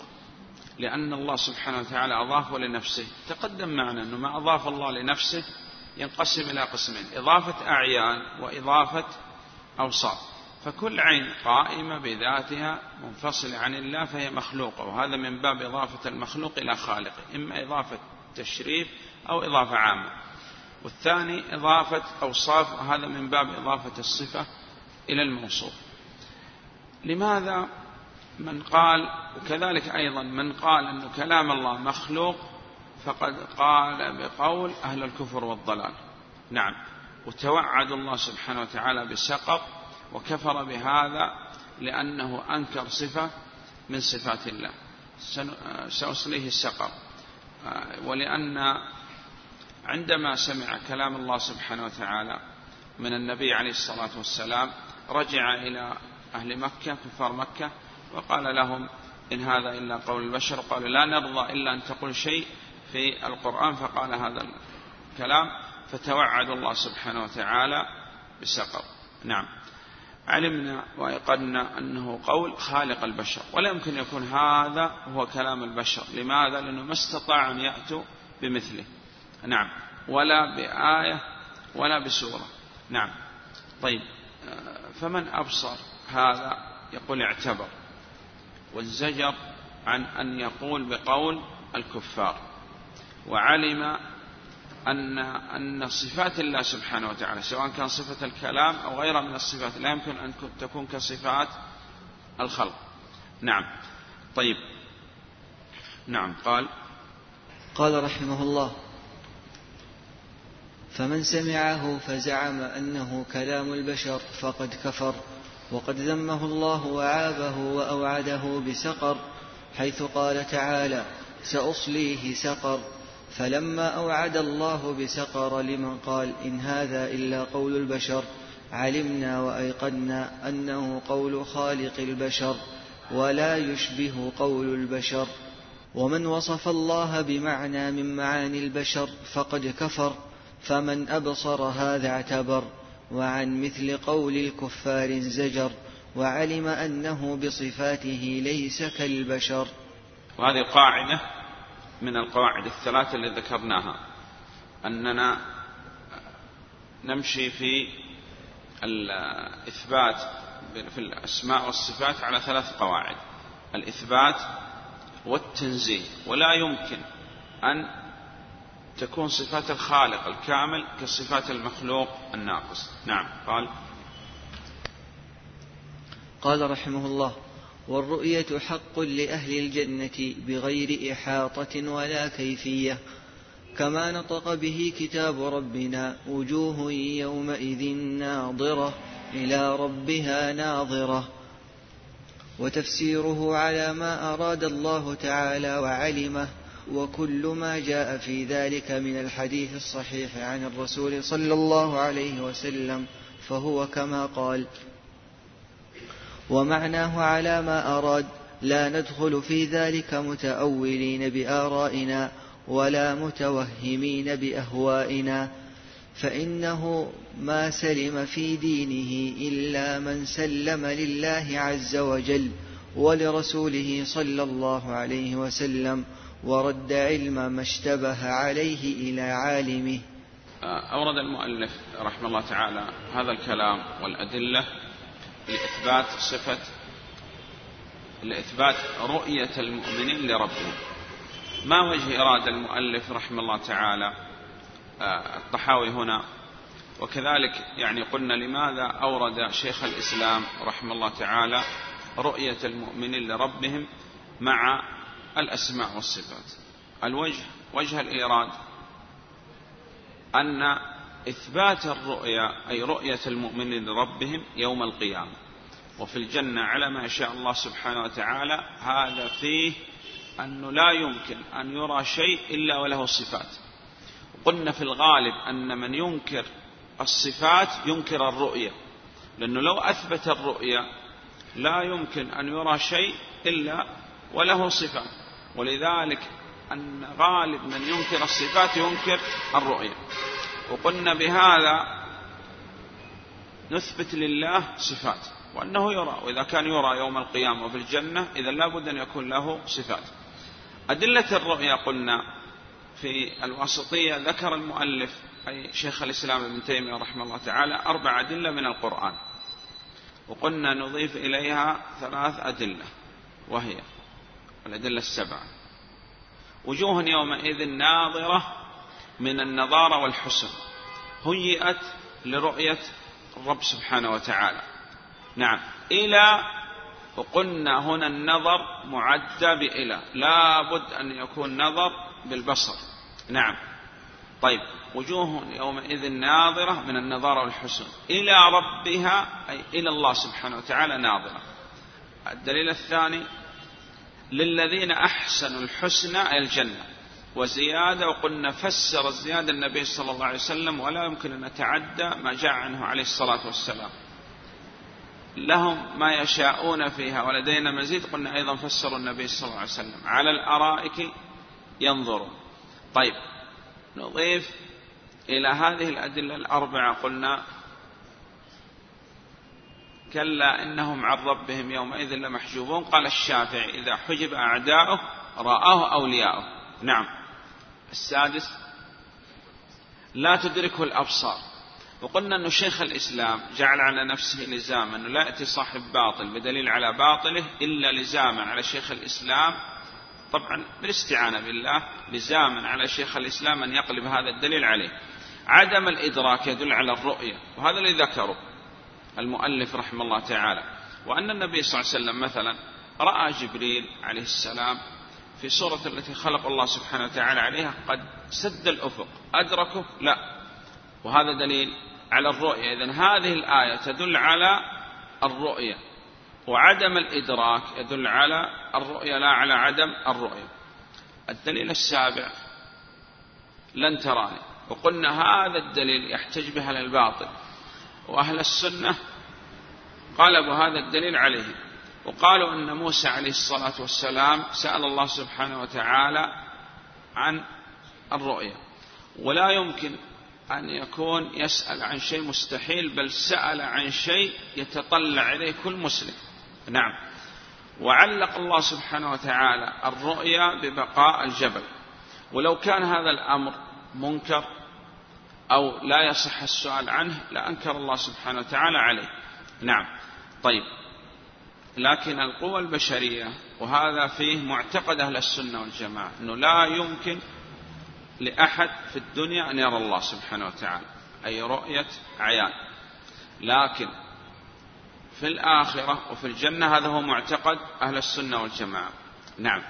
لأن الله سبحانه وتعالى أضافه لنفسه تقدم معنا أنه ما أضاف الله لنفسه ينقسم إلى قسمين إضافة أعيان وإضافة أوصاف فكل عين قائمة بذاتها منفصلة عن الله فهي مخلوقة وهذا من باب إضافة المخلوق إلى خالقه إما إضافة تشريف أو إضافة عامة. والثاني إضافة أوصاف وهذا من باب إضافة الصفة إلى الموصوف. لماذا من قال وكذلك أيضا من قال أن كلام الله مخلوق فقد قال بقول أهل الكفر والضلال. نعم. وتوعد الله سبحانه وتعالى بسقط وكفر بهذا لأنه أنكر صفة من صفات الله. سأصليه السقر. ولأن عندما سمع كلام الله سبحانه وتعالى من النبي عليه الصلاة والسلام رجع إلى أهل مكة كفار مكة وقال لهم إن هذا إلا قول البشر. قالوا لا نرضى إلا أن تقول شيء في القرآن. فقال هذا الكلام. فتوعد الله سبحانه وتعالى بسقر نعم. علمنا وأيقنا أنه قول خالق البشر ولا يمكن يكون هذا هو كلام البشر. لماذا؟ لأنه ما استطاع أن يأتوا بمثله. نعم. ولا بآية ولا بسورة. نعم. طيب. فمن أبصر؟ هذا يقول اعتبر. والزجر عن أن يقول بقول الكفار. وعلم أن أن صفات الله سبحانه وتعالى سواء كان صفة الكلام أو غيرها من الصفات لا يمكن أن تكون كصفات الخلق. نعم. طيب. نعم. قال.
قال رحمه الله فمن سمعه فزعم أنه كلام البشر فقد كفر وقد ذمه الله وعابه وأوعده بسقر حيث قال تعالى سأصليه سقر. فلما أوعد الله بسقر لمن قال إن هذا إلا قول البشر علمنا وأيقنا أنه قول خالق البشر ولا يشبه قول البشر. ومن وصف الله بمعنى من معاني البشر فقد كفر فمن أبصر هذا اعتبر وعن مثل قول الكفار انزجر وعلم أنه بصفاته ليس كالبشر.
وهذه قاعدة من القواعد الثلاثة اللي ذكرناها. أننا نمشي في الإثبات في الأسماء والصفات على ثلاث قواعد. الإثبات والتنزيه. ولا يمكن أن تكون صفات الخالق الكامل كصفات المخلوق الناقص. نعم قال.
قال رحمه الله والرؤية حق لأهل الجنة بغير إحاطة ولا كيفية كما نطق به كتاب ربنا وجوه يومئذ ناظرة إلى ربها ناظرة. وتفسيره على ما أراد الله تعالى وعلمه وكل ما جاء في ذلك من الحديث الصحيح عن الرسول صلى الله عليه وسلم فهو كما قال ومعناه على ما أراد. لا ندخل في ذلك متأولين بآرائنا ولا متوهمين بأهوائنا. فإنه ما سلم في دينه إلا من سلم لله عز وجل ولرسوله صلى الله عليه وسلم ورد علم ما اشتبه عليه إلى عالمه.
أورد المؤلف رحمه الله تعالى هذا الكلام والأدلة لإثبات صفة لإثبات رؤية المؤمنين لربهم. ما وجه إرادة المؤلف رحمه الله تعالى آه، الطحاوي هنا؟ وكذلك يعني قلنا لماذا أورد شيخ الإسلام رحمه الله تعالى رؤية المؤمنين لربهم مع الأسماء والصفات؟ الوجه وجه الإيراد أن إثبات الرؤيا أي رؤية المؤمنين لربهم يوم القيامة. وفي الجنة على ما شاء الله سبحانه وتعالى هذا فيه أنه لا يمكن أن يرى شيء إلا وله صفات. قلنا في الغالب أن من ينكر الصفات ينكر الرؤية. لأنه لو أثبت الرؤية لا يمكن أن يرى شيء إلا وله صفات. ولذلك أن غالب من ينكر الصفات ينكر الرؤية وقلنا بهذا نثبت لله صفات وأنه يرى وإذا كان يرى يوم القيامة في الجنة إذا لابد أن يكون له صفات. أدلة الرؤيا قلنا في الواسطية ذكر المؤلف أي شيخ الإسلام ابن تيمية رحمه الله تعالى أربع أدلة من القرآن. وقلنا نضيف إليها ثلاث أدلة وهي الأدلة السبعة. وجوه يومئذ ناظرة من النضارة والحسن هيئت لرؤية الرب سبحانه وتعالى. نعم. إلى وقلنا هنا النظر معدى بإلى. لا بد أن يكون نظر بالبصر. نعم. طيب. وجوه يومئذ ناظرة من النظارة والحسن. إلى ربها أي إلى الله سبحانه وتعالى ناظرة. الدليل الثاني للذين أحسنوا الحسنى الجنة. وزيادة وقلنا فسر الزيادة النبي صلى الله عليه وسلم ولا يمكن أن نتعدى ما جاء عنه عليه الصلاة والسلام. لهم ما يشاءون فيها ولدينا مزيد قلنا أيضا فسروا النبي صلى الله عليه وسلم. على الأرائك ينظرون. طيب نضيف إلى هذه الأدلة الأربعة. قلنا كلا إنهم عن ربهم يومئذ لمحجوبون. قال الشافعي إذا حجب أعداؤه رآه أولياؤه. نعم. السادس لا تدركه الأبصار. وقلنا أن شيخ الإسلام جعل على نفسه لزاما أنه لا يأتي صاحب باطل بدليل على باطله إلا لزاما على شيخ الإسلام. طبعا بالاستعانة بالله لزاما على شيخ الإسلام أن يقلب هذا الدليل عليه. عدم الإدراك يدل على الرؤية وهذا الذي ذكره المؤلف رحمه الله تعالى. وأن النبي صلى الله عليه وسلم مثلا رأى جبريل عليه السلام في صورة التي خلق الله سبحانه وتعالى عليها قد سد الأفق. أدركه؟ لا. وهذا دليل على الرؤية. إذن هذه الآية تدل على الرؤية. وعدم الإدراك يدل على الرؤية لا على عدم الرؤية. الدليل السابع لن تراني. وقلنا هذا الدليل يحتج به على الباطل. وأهل السنة قالبوا هذا الدليل عليه. وقالوا أن موسى عليه الصلاة والسلام سأل الله سبحانه وتعالى عن الرؤية ولا يمكن أن يكون يسأل عن شيء مستحيل بل سأل عن شيء يتطلع إليه كل مسلم. نعم. وعلق الله سبحانه وتعالى الرؤيا ببقاء الجبل. ولو كان هذا الأمر منكر أو لا يصح السؤال عنه لأنكر الله سبحانه وتعالى عليه. نعم. طيب. لكن القوى البشرية وهذا فيه معتقد أهل السنة والجماعة أنه لا يمكن لأحد في الدنيا أن يرى الله سبحانه وتعالى أي رؤية عيان. لكن في الآخرة وفي الجنة هذا هو معتقد أهل السنة والجماعة. نعم.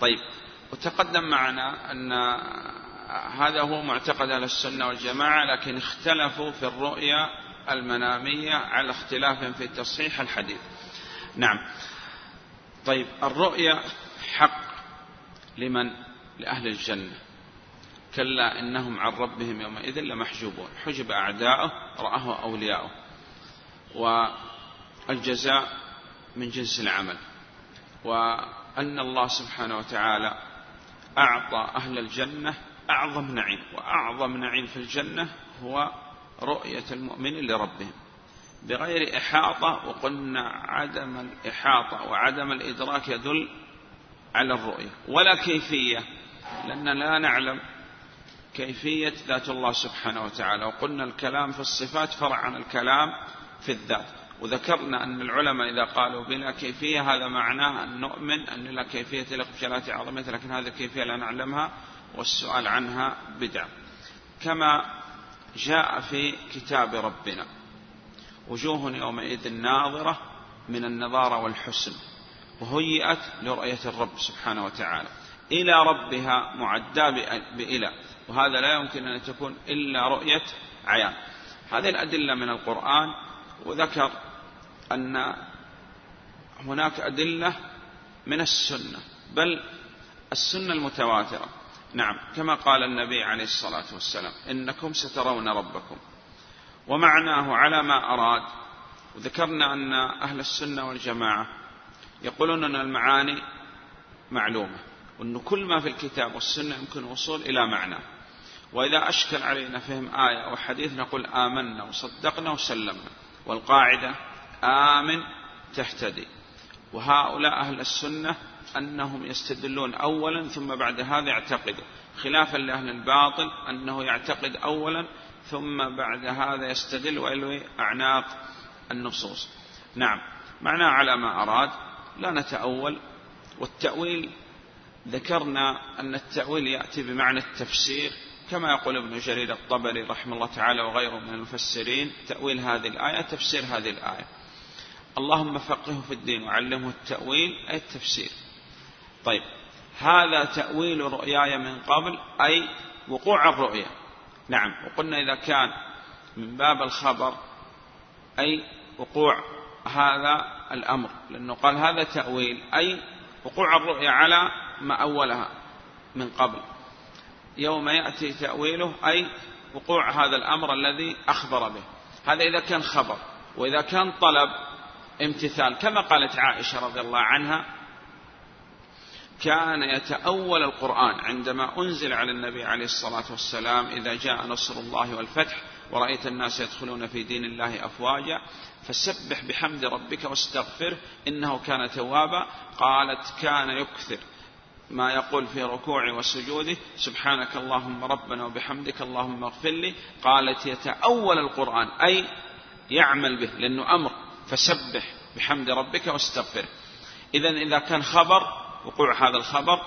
طيب. وتقدم معنا أن هذا هو معتقد أهل السنة والجماعة لكن اختلفوا في الرؤيا المنامية على اختلاف في تصحيح الحديث. نعم. طيب الرؤيا حق لمن؟ لأهل الجنة. كلا إنهم عن ربهم يومئذ لمحجوبون. حجب أعداؤه رآه أولياؤه. والجزاء من جنس العمل. وأن الله سبحانه وتعالى أعطى أهل الجنة أعظم نعيم. وأعظم نعيم في الجنة هو رؤية المؤمن لربهم. بغير إحاطة وقلنا عدم الإحاطة وعدم الإدراك يدل على الرؤية. ولا كيفية لأن لا نعلم كيفية ذات الله سبحانه وتعالى. وقلنا الكلام في الصفات فرع عن الكلام في الذات. وذكرنا أن العلماء إذا قالوا بلا كيفية هذا معناه أن نؤمن أن لا كيفية بجلالة عظمته لكن هذه الكيفية لا نعلمها والسؤال عنها بدعة كما جاء في كتاب ربنا. وجوه يومئذ ناظرة من النظارة والحسن وهيئت لرؤية الرب سبحانه وتعالى. إلى ربها معدى بإلى وهذا لا يمكن أن تكون إلا رؤية عيان. هذه الأدلة من القرآن وذكر أن هناك أدلة من السنة بل السنة المتواترة. نعم كما قال النبي عليه الصلاة والسلام إنكم سترون ربكم. ومعناه على ما أراد. وذكرنا أن أهل السنة والجماعة يقولون أن المعاني معلومة وأن كل ما في الكتاب والسنة يمكن الوصول إلى معنى. وإذا أشكل علينا فهم آية أو حديث نقول آمنا وصدقنا وسلمنا والقاعدة آمن تهتدي. وهؤلاء أهل السنة أنهم يستدلون أولا ثم بعد هذا يعتقدوا خلافا لأهل الباطل أنه يعتقد أولا ثم بعد هذا يستدل ويلوي أعناق النصوص. نعم. معناه على ما أراد لا نتأول والتأويل ذكرنا أن التأويل يأتي بمعنى التفسير كما يقول ابن جرير الطبري رحمه الله تعالى وغيره من المفسرين تأويل هذه الآية تفسير هذه الآية. اللهم فقهه في الدين وعلمه التأويل أي التفسير. طيب. هذا تأويل رؤياي من قبل أي وقوع الرؤيا نعم وقلنا إذا كان من باب الخبر أي وقوع هذا الأمر لأنه قال هذا تأويل أي وقوع الرؤيا على ما أولها من قبل. يوم يأتي تأويله أي وقوع هذا الأمر الذي أخبر به. هذا إذا كان خبر وإذا كان طلب امتثال كما قالت عائشة رضي الله عنها كان يتأول القرآن عندما أنزل على النبي عليه الصلاة والسلام إذا جاء نصر الله والفتح ورأيت الناس يدخلون في دين الله أفواجا فسبح بحمد ربك واستغفره إنه كان توابا. قالت كان يكثر ما يقول في ركوعه وسجوده سبحانك اللهم ربنا وبحمدك اللهم اغفر لي. قالت يتأول القرآن أي يعمل به لأنه أمر فسبح بحمد ربك واستغفره. إذا إذا كان خبر وقوع هذا الخبر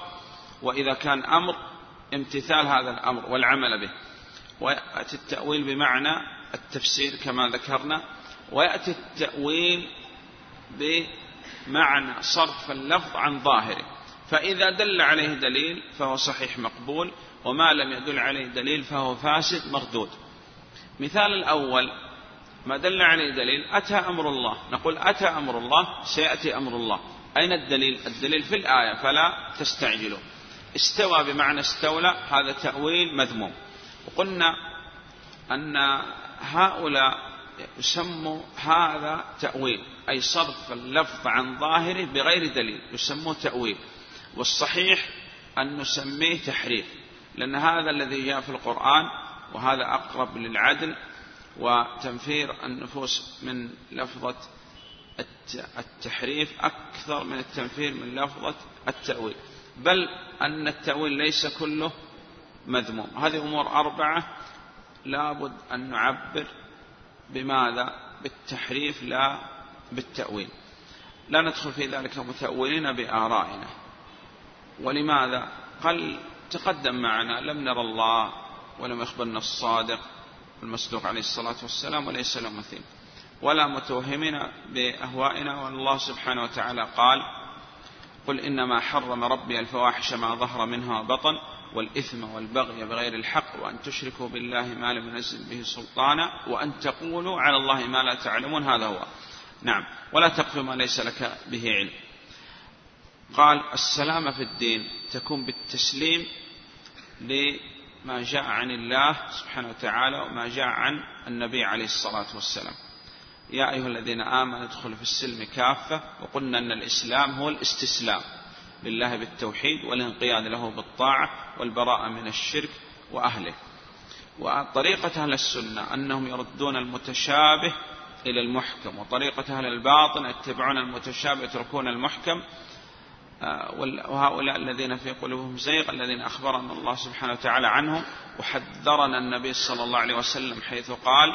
وإذا كان أمر امتثال هذا الأمر والعمل به. ويأتي التأويل بمعنى التفسير كما ذكرنا ويأتي التأويل بمعنى صرف اللفظ عن ظاهره. فإذا دل عليه دليل فهو صحيح مقبول وما لم يدل عليه دليل فهو فاسد مردود. مثال الأول ما دل عليه دليل أتى أمر الله. نقول أتى أمر الله سيأتي أمر الله. أين الدليل؟ الدليل في الآية فلا تستعجلوا. استوى بمعنى استولى هذا تأويل مذموم. وقلنا أن هؤلاء يسموا هذا تأويل أي صرف اللفظ عن ظاهره بغير دليل يسموه تأويل. والصحيح أن نسميه تحريف لأن هذا الذي جاء في القرآن وهذا أقرب للعدل وتنفير النفوس من لفظة التحريف أكثر من التنفير من لفظة التأويل. بل أن التأويل ليس كله مذموم. هذه أمور أربعة لابد أن نعبر بماذا؟ بالتحريف لا بالتأويل. لا ندخل في ذلك متأولين بآرائنا. ولماذا؟ قال تقدم معنا لم نرى الله ولم يخبرنا الصادق المصدوق عليه الصلاة والسلام وليس له مثيل. ولا متوهمين بأهوائنا والله سبحانه وتعالى قال قل إنما حرم ربي الفواحش ما ظهر منها وبطن والإثم والبغي بغير الحق وأن تشركوا بالله ما لم ينزل به سلطانا وأن تقولوا على الله ما لا تعلمون. هذا هو. نعم. ولا تقف ما ليس لك به علم. قال السلامة في الدين تكون بالتسليم لما جاء عن الله سبحانه وتعالى وما جاء عن النبي عليه الصلاة والسلام. يا أيها الذين آمنوا ادخلوا في السلم كافة. وقلنا أن الإسلام هو الاستسلام لله بالتوحيد والانقياد له بالطاعة والبراءة من الشرك وأهله. وطريقة أهل السنة أنهم يردون المتشابه إلى المحكم وطريقة أهل الباطن يتبعون المتشابه يتركون المحكم. آه، وهؤلاء الذين في قلوبهم زيغ الذين أخبرنا الله سبحانه وتعالى عنهم. وحذرنا النبي صلى الله عليه وسلم حيث قال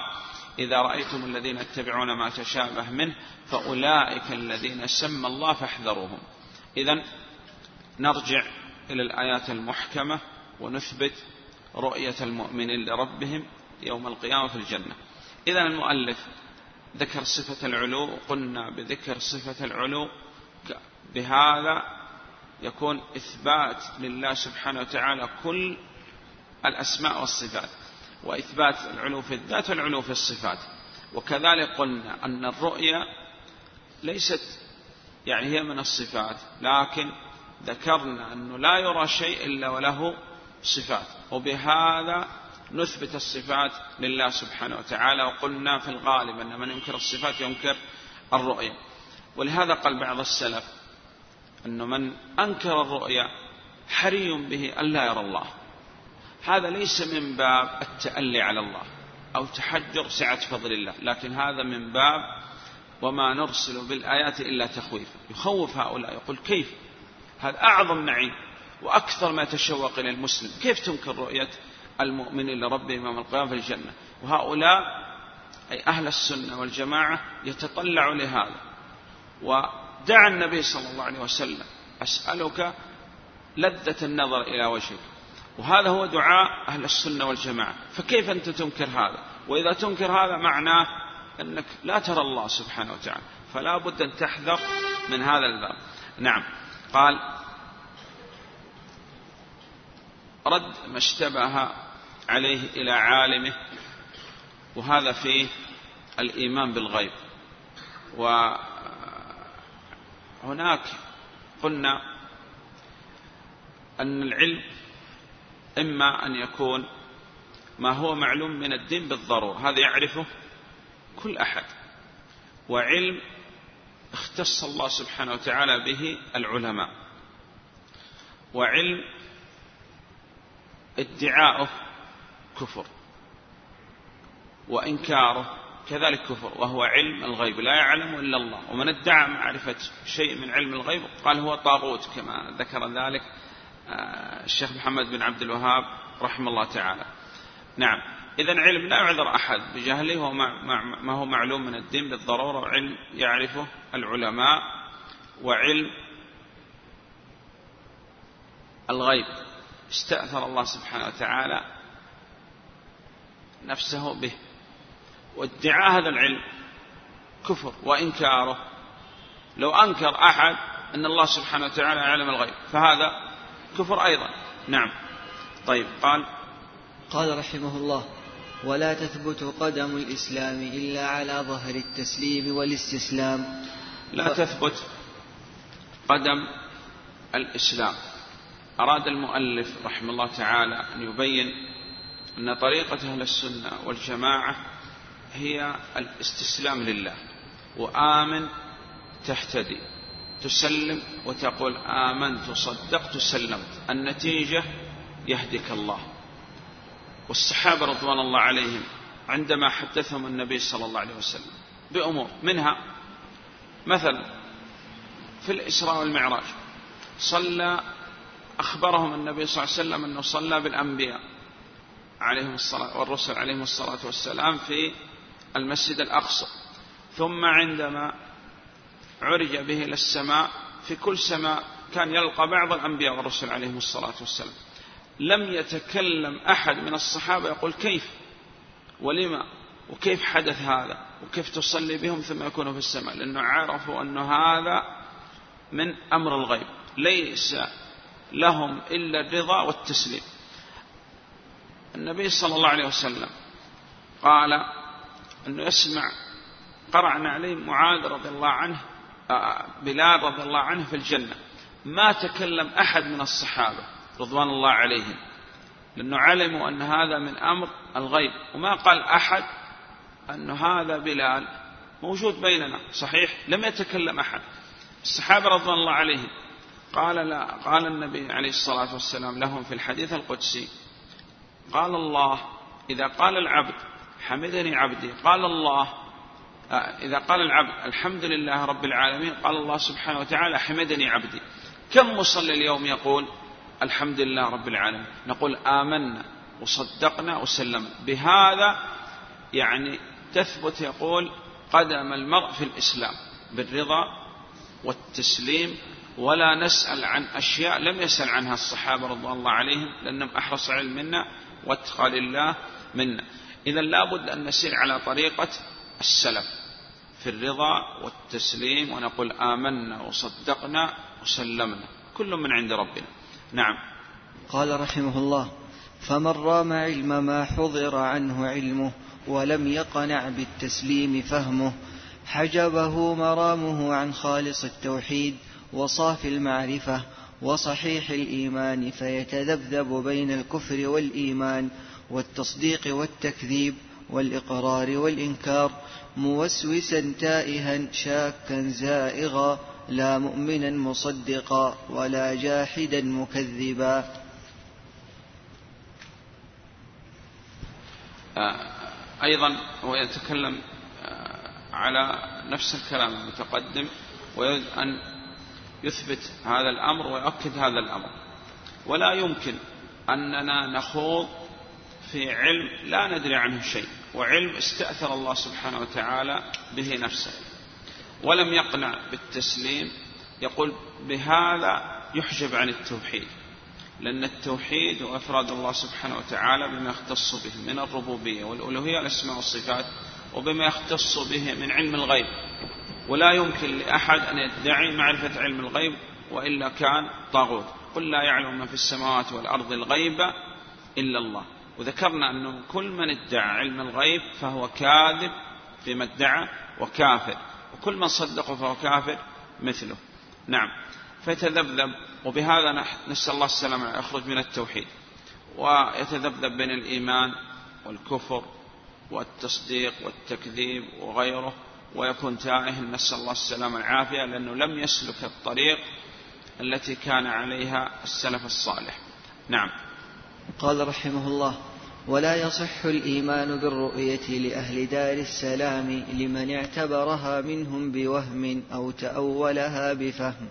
إذا رأيتم الذين يتبعون ما تشابه منه فأولئك الذين سمى الله فاحذروهم إذا نرجع إلى الآيات المحكمة ونثبت رؤية المؤمنين لربهم يوم القيامة في الجنة. إذا المؤلف ذكر صفة العلو قلنا بذكر صفة العلو بهذا يكون إثبات لله سبحانه وتعالى كل الأسماء والصفات. وإثبات العلو في الذات والعلو في الصفات. وكذلك قلنا أن الرؤية ليست يعني هي من الصفات لكن ذكرنا أنه لا يرى شيء إلا وله صفات وبهذا نثبت الصفات لله سبحانه وتعالى وقلنا في الغالب أن من ينكر الصفات ينكر الرؤية. ولهذا قال بعض السلف أن من أنكر الرؤيا حري به أن لا يرى الله. هذا ليس من باب التألي على الله أو تحجر سعة فضل الله لكن هذا من باب وما نرسل بالآيات إلا تخويف. يخوف هؤلاء يقول كيف؟ هذا أعظم نعيم وأكثر ما يتشوق إلى المسلم. كيف تنكر رؤية المؤمنين لربهم يوم القيامة في الجنة؟ وهؤلاء أي أهل السنة والجماعة يتطلع لهذا. ودعا النبي صلى الله عليه وسلم أسألك لذة النظر إلى وجهك. وهذا هو دعاء أهل السنة والجماعة. فكيف أنت تنكر هذا؟ وإذا تنكر هذا معناه أنك لا ترى الله سبحانه وتعالى فلا بد أن تحذر من هذا الباب. نعم. قال رد ما اشتبه عليه إلى عالمه وهذا فيه الإيمان بالغيب. وهناك قلنا أن العلم إما أن يكون ما هو معلوم من الدين بالضرورة هذا يعرفه كل أحد. وعلم اختص الله سبحانه وتعالى به العلماء. وعلم ادعاؤه كفر. وإنكاره كذلك كفر وهو علم الغيب. لا يعلم إلا الله. ومن ادعى معرفة شيء من علم الغيب قال هو طاغوت كما ذكر ذلك الشيخ محمد بن عبد الوهاب رحمه الله تعالى. نعم. إذا علم لا يعذر أحد بجهله هو ما هو معلوم من الدين بالضرورة وعلم يعرفه العلماء وعلم الغيب. استأثر الله سبحانه وتعالى نفسه به. وادعاء هذا العلم كفر وإنكاره. لو أنكر أحد أن الله سبحانه وتعالى يعلم الغيب. فهذا كفر أيضا. نعم. طيب قال
قال رحمه الله ولا تثبت قدم الإسلام إلا على ظهر التسليم والاستسلام.
لا تثبت قدم الإسلام. أراد المؤلف رحمه الله تعالى أن يبين أن طريقة أهل السنة والجماعة هي الاستسلام لله وآمن تهتدي. تسلم وتقول آمنت صدقت سلمت النتيجة يهدك الله. والصحابة رضوان الله عليهم عندما حدثهم النبي صلى الله عليه وسلم بأمور منها مثلا في الإسراء والمعراج صلى أخبرهم النبي صلى الله عليه وسلم أنه صلى بالأنبياء عليهم الصلاة والرسل عليهم الصلاة والسلام في المسجد الأقصى. ثم عندما عرج به إلى السماء في كل سماء كان يلقى بعض الأنبياء والرسل عليهم الصلاة والسلام. لم يتكلم أحد من الصحابة يقول كيف؟ ولما؟ وكيف حدث هذا؟ وكيف تصلي بهم ثم يكونوا في السماء؟ لأنه عرفوا أن هذا من أمر الغيب. ليس لهم إلا الرضا والتسليم. النبي صلى الله عليه وسلم قال أنه يسمع قرعنا عليه معاذ رضي الله عنه بلال رضي الله عنه في الجنة ما تكلم أحد من الصحابة رضوان الله عليهم لأنه علموا أن هذا من أمر الغيب وما قال أحد أن هذا بلال موجود بيننا صحيح؟ لم يتكلم أحد. الصحابة رضوان الله عليهم قال لا قال النبي عليه الصلاة والسلام لهم في الحديث القدسي قال الله إذا قال العبد حمدني عبدي قال الله إذا قال العبد الحمد لله رب العالمين قال الله سبحانه وتعالى حمدني عبدي. كم مصلي اليوم يقول الحمد لله رب العالمين؟ نقول آمنا وصدقنا وسلمنا. بهذا يعني تثبت يقول قدم المرء في الإسلام بالرضا والتسليم ولا نسأل عن أشياء لم يسأل عنها الصحابة رضوان الله عليهم لأنهم أحرص علم منا واتقى لله منا. إذا لابد أن نسير على طريقة السلف في الرضا والتسليم ونقول آمنا وصدقنا وسلمنا. كل من عند ربنا. نعم.
قال رحمه الله فمن رام علم ما حضر عنه علمه ولم يقنع بالتسليم فهمه حجبه مرامه عن خالص التوحيد وصافي المعرفة وصحيح الإيمان فيتذبذب بين الكفر والإيمان والتصديق والتكذيب والإقرار والإنكار موسوسا تائها شاكا زائغا لا مؤمنا مصدقا ولا جاحدا مكذبا.
آه، أيضا هو يتكلم آه، على نفس الكلام المتقدم ويريد أن يثبت هذا الأمر ويؤكد هذا الأمر. ولا يمكن أننا نخوض في علم لا ندري عنه شيء وعلم استأثر الله سبحانه وتعالى به نفسه. ولم يقنع بالتسليم يقول بهذا يحجب عن التوحيد لأن التوحيد وأفراد الله سبحانه وتعالى بما يختص به من الربوبية والألوهية والأسماء والصفات وبما يختص به من علم الغيب. ولا يمكن لأحد أن يدعي معرفة علم الغيب وإلا كان طاغوت. قل لا يعلم ما في السماوات والأرض الغيب إلا الله. وذكرنا أنه كل من ادعى علم الغيب فهو كاذب فيما ادعى وكافر وكل من صدقه فهو كافر مثله. نعم. فيتذبذب وبهذا نسأل الله السلامة يخرج من التوحيد. ويتذبذب بين الإيمان والكفر والتصديق والتكذيب وغيره ويكون تائه. نسأل الله السلامة والعافية لأنه لم يسلك الطريق التي كان عليها السلف الصالح. نعم.
قال رحمه الله ولا يصح الإيمان بالرؤية لأهل دار السلام لمن اعتبرها منهم بوهم أو تأولها بفهم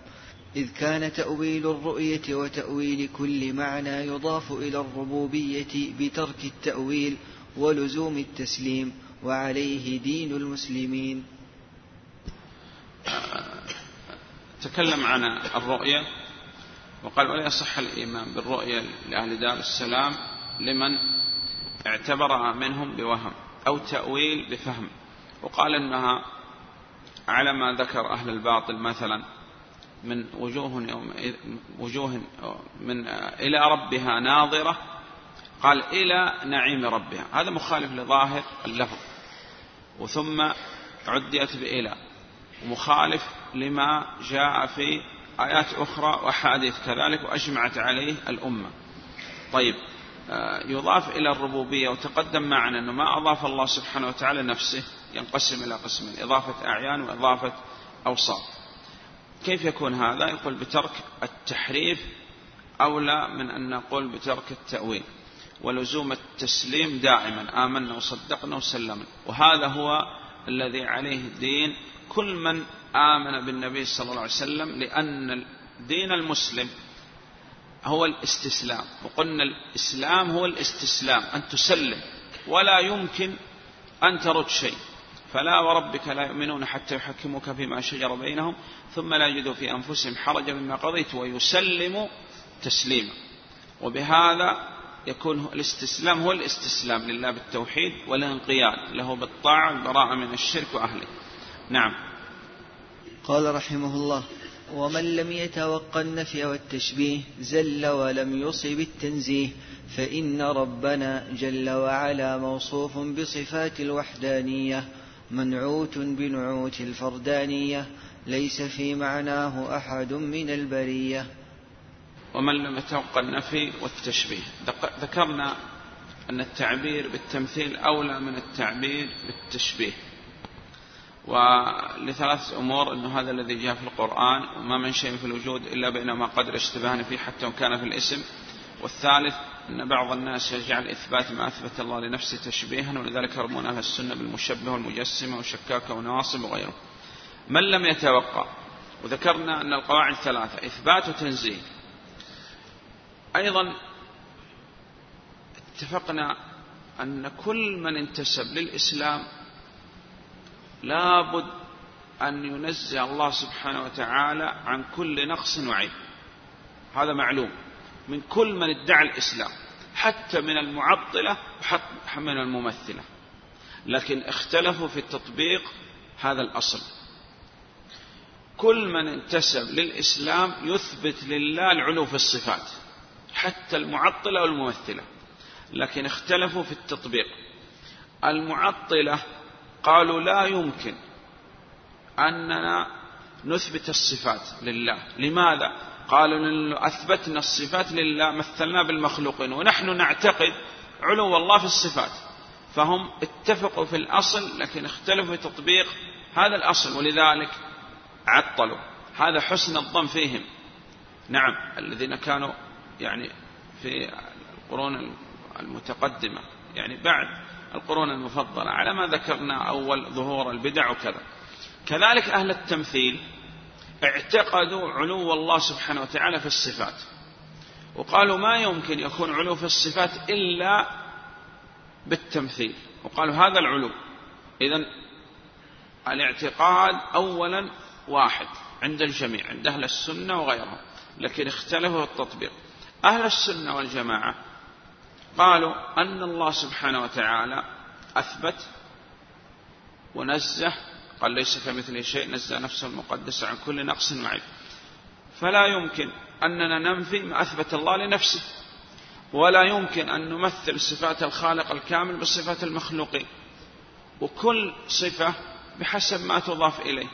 إذ كان تأويل الرؤية وتأويل كل معنى يضاف إلى الربوبية بترك التأويل ولزوم التسليم وعليه دين المسلمين.
تكلم عن الرؤية. وقال ولا يصح الإيمان بالرؤيا لأهل دار السلام لمن اعتبرها منهم بوهم أو تأويل بفهم. وقال إنها على ما ذكر أهل الباطل مثلا من وجوه وجوه من إلى ربها ناظرة قال إلى نعيم ربها. هذا مخالف لظاهر اللفظ. وثم عديت بإلى ومخالف لما جاء في آيات أخرى وأحاديث كذلك وأجمعت عليه الأمة. طيب آه، يضاف إلى الربوبية وتقدم معنا أنه ما أضاف الله سبحانه وتعالى نفسه ينقسم إلى قسمين إضافة أعيان وإضافة أوصاف. كيف يكون هذا؟ يقول بترك التحريف أولى من أن نقول بترك التأويل. ولزوم التسليم دائما آمنا وصدقنا وسلمنا. وهذا هو الذي عليه الدين. كل من آمن بالنبي صلى الله عليه وسلم لأن دين المسلم هو الاستسلام. وقلنا الإسلام هو الاستسلام أن تسلم ولا يمكن أن ترد شيء. فلا وربك لا يؤمنون حتى يحكموك فيما شجر بينهم ثم لا يجدوا في أنفسهم حرجا مما قضيت ويسلموا تسليما. وبهذا يكون الاستسلام هو الاستسلام لله بالتوحيد والانقياد له بالطاعة والبراءة من الشرك وأهله. نعم.
قال رحمه الله ومن لم يتوقع النفي والتشبيه زل ولم يصب التنزيه فإن ربنا جل وعلا موصوف بصفات الوحدانية منعوت بنعوت الفردانية ليس في معناه أحد من البرية.
ومن لم يتوقع النفي والتشبيه. ذكرنا أن التعبير بالتمثيل أولى من التعبير بالتشبيه. ولثلاثة أمور أنه هذا الذي جاء في القرآن وما من شيء في الوجود إلا بينما قدر اشتباهنا فيه حتى وكان في الاسم. والثالث أن بعض الناس يجعل إثبات ما أثبت الله لنفسه تشبيها ولذلك يرمون أهل السنة بالمشبه والمجسمة والشكاك ونواصب وغيره. من لم يتوقع؟ وذكرنا أن القواعد ثلاثة إثبات وتنزيه. أيضا اتفقنا أن كل من انتسب للإسلام لابد أن ينزه الله سبحانه وتعالى عن كل نقص وعيب. هذا معلوم. من كل من ادعى الإسلام حتى من المعطلة وحتى من الممثلة. لكن اختلفوا في التطبيق هذا الأصل. كل من انتسب للإسلام يثبت لله العلو في الصفات حتى المعطلة والممثلة. لكن اختلفوا في التطبيق. المعطلة قالوا لا يمكن أننا نثبت الصفات لله. لماذا؟ قالوا لأنه أثبتنا الصفات لله مثلنا بالمخلوقين ونحن نعتقد علو الله في الصفات فهم اتفقوا في الأصل لكن اختلفوا في تطبيق هذا الأصل ولذلك عطلوا. هذا حسن الظن فيهم. نعم الذين كانوا يعني في القرون المتقدمة يعني بعد القرون المفضلة على ما ذكرنا أول ظهور البدع وكذا. كذلك أهل التمثيل اعتقدوا علو الله سبحانه وتعالى في الصفات. وقالوا ما يمكن يكون علو في الصفات إلا بالتمثيل. وقالوا هذا العلو. إذا الاعتقاد أولا واحد عند الجميع عند أهل السنة وغيرهم لكن اختلفوا التطبيق. أهل السنة والجماعة قالوا أن الله سبحانه وتعالى أثبت ونزه قال ليس كمثله شيء نزه نفسه المقدسة عن كل نقص وعيب فلا يمكن أننا ننفي ما أثبت الله لنفسه ولا يمكن أن نمثل صفات الخالق الكامل بصفات المخلوقين وكل صفة بحسب ما تضاف إليه.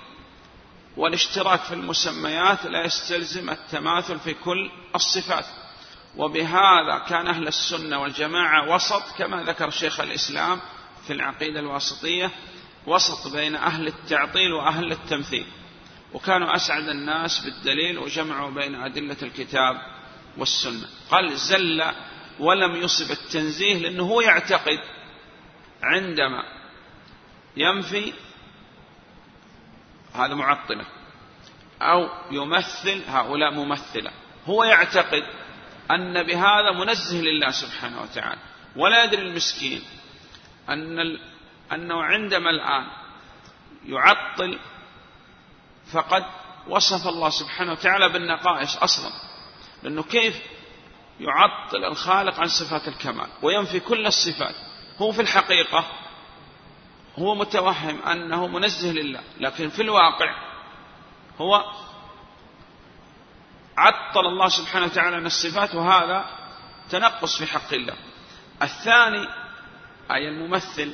والاشتراك في المسميات لا يستلزم التماثل في كل الصفات. وبهذا كان أهل السنة والجماعة وسط كما ذكر شيخ الإسلام في العقيدة الواسطية وسط بين أهل التعطيل وأهل التمثيل. وكانوا أسعد الناس بالدليل وجمعوا بين أدلة الكتاب والسنة. قال زل ولم يصب التنزيه لأنه هو يعتقد عندما ينفي هذا معطلة أو يمثل هؤلاء ممثلة. هو يعتقد أن بهذا منزه لله سبحانه وتعالى. ولا يدري المسكين أن أنه عندما الآن يعطل فقد وصف الله سبحانه وتعالى بالنقائص أصلا. لأنه كيف يعطل الخالق عن صفات الكمال وينفي كل الصفات. هو في الحقيقة هو متوهم أنه منزه لله لكن في الواقع هو عطل الله سبحانه وتعالى عن الصفات وهذا تنقص في حق الله. الثاني أي الممثل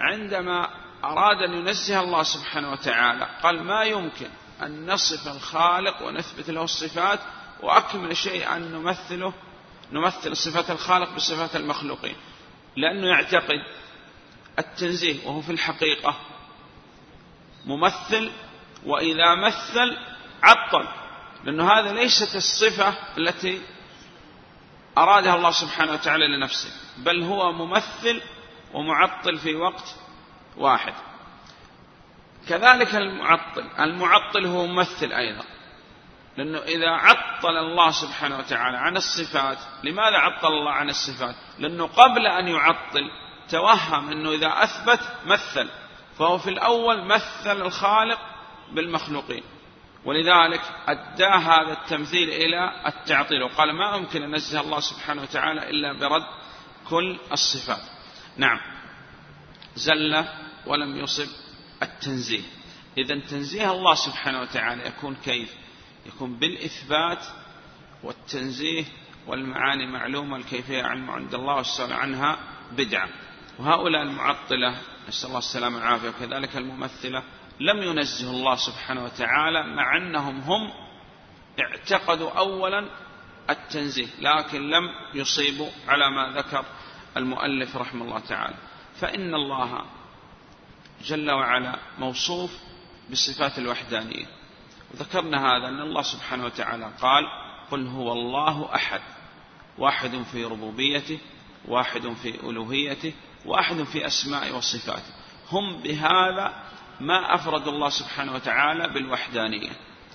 عندما أراد أن ينزه الله سبحانه وتعالى قال ما يمكن أن نصف الخالق ونثبت له الصفات وأكمل شيء أن نمثله نمثل صفات الخالق بصفات المخلوقين. لأنه يعتقد التنزيه وهو في الحقيقة ممثل وإذا مثل عطل. لأنه هذا ليست الصفة التي أرادها الله سبحانه وتعالى لنفسه بل هو ممثل ومعطل في وقت واحد. كذلك المعطل المعطل هو ممثل أيضا لأنه إذا عطل الله سبحانه وتعالى عن الصفات لماذا عطل الله عن الصفات؟ لأنه قبل أن يعطل توهم أنه إذا أثبت مثل فهو في الأول مثل الخالق بالمخلوقين. ولذلك أدى هذا التمثيل إلى التعطيل وقال ما أمكن أن ننزه الله سبحانه وتعالى إلا برد كل الصفات. نعم. زل ولم يصب التنزيه. إذا تنزيه الله سبحانه وتعالى يكون كيف؟ يكون بالإثبات والتنزيه والمعاني معلومة الكيفية علم عند الله والسؤال عنها بدعة. وهؤلاء المعطلة نسأل الله السلامة والعافية وكذلك الممثلة لم ينزه الله سبحانه وتعالى مع أنهم هم اعتقدوا أولا التنزيه لكن لم يصيبوا على ما ذكر المؤلف رحمه الله تعالى. فإن الله جل وعلا موصوف بصفات الوحدانية. وذكرنا هذا أن الله سبحانه وتعالى قال قل هو الله أحد واحد في ربوبيته واحد في ألوهيته واحد في أسماء وصفاته. هم بهذا ما أفرد الله سبحانه وتعالى بالوحدانية.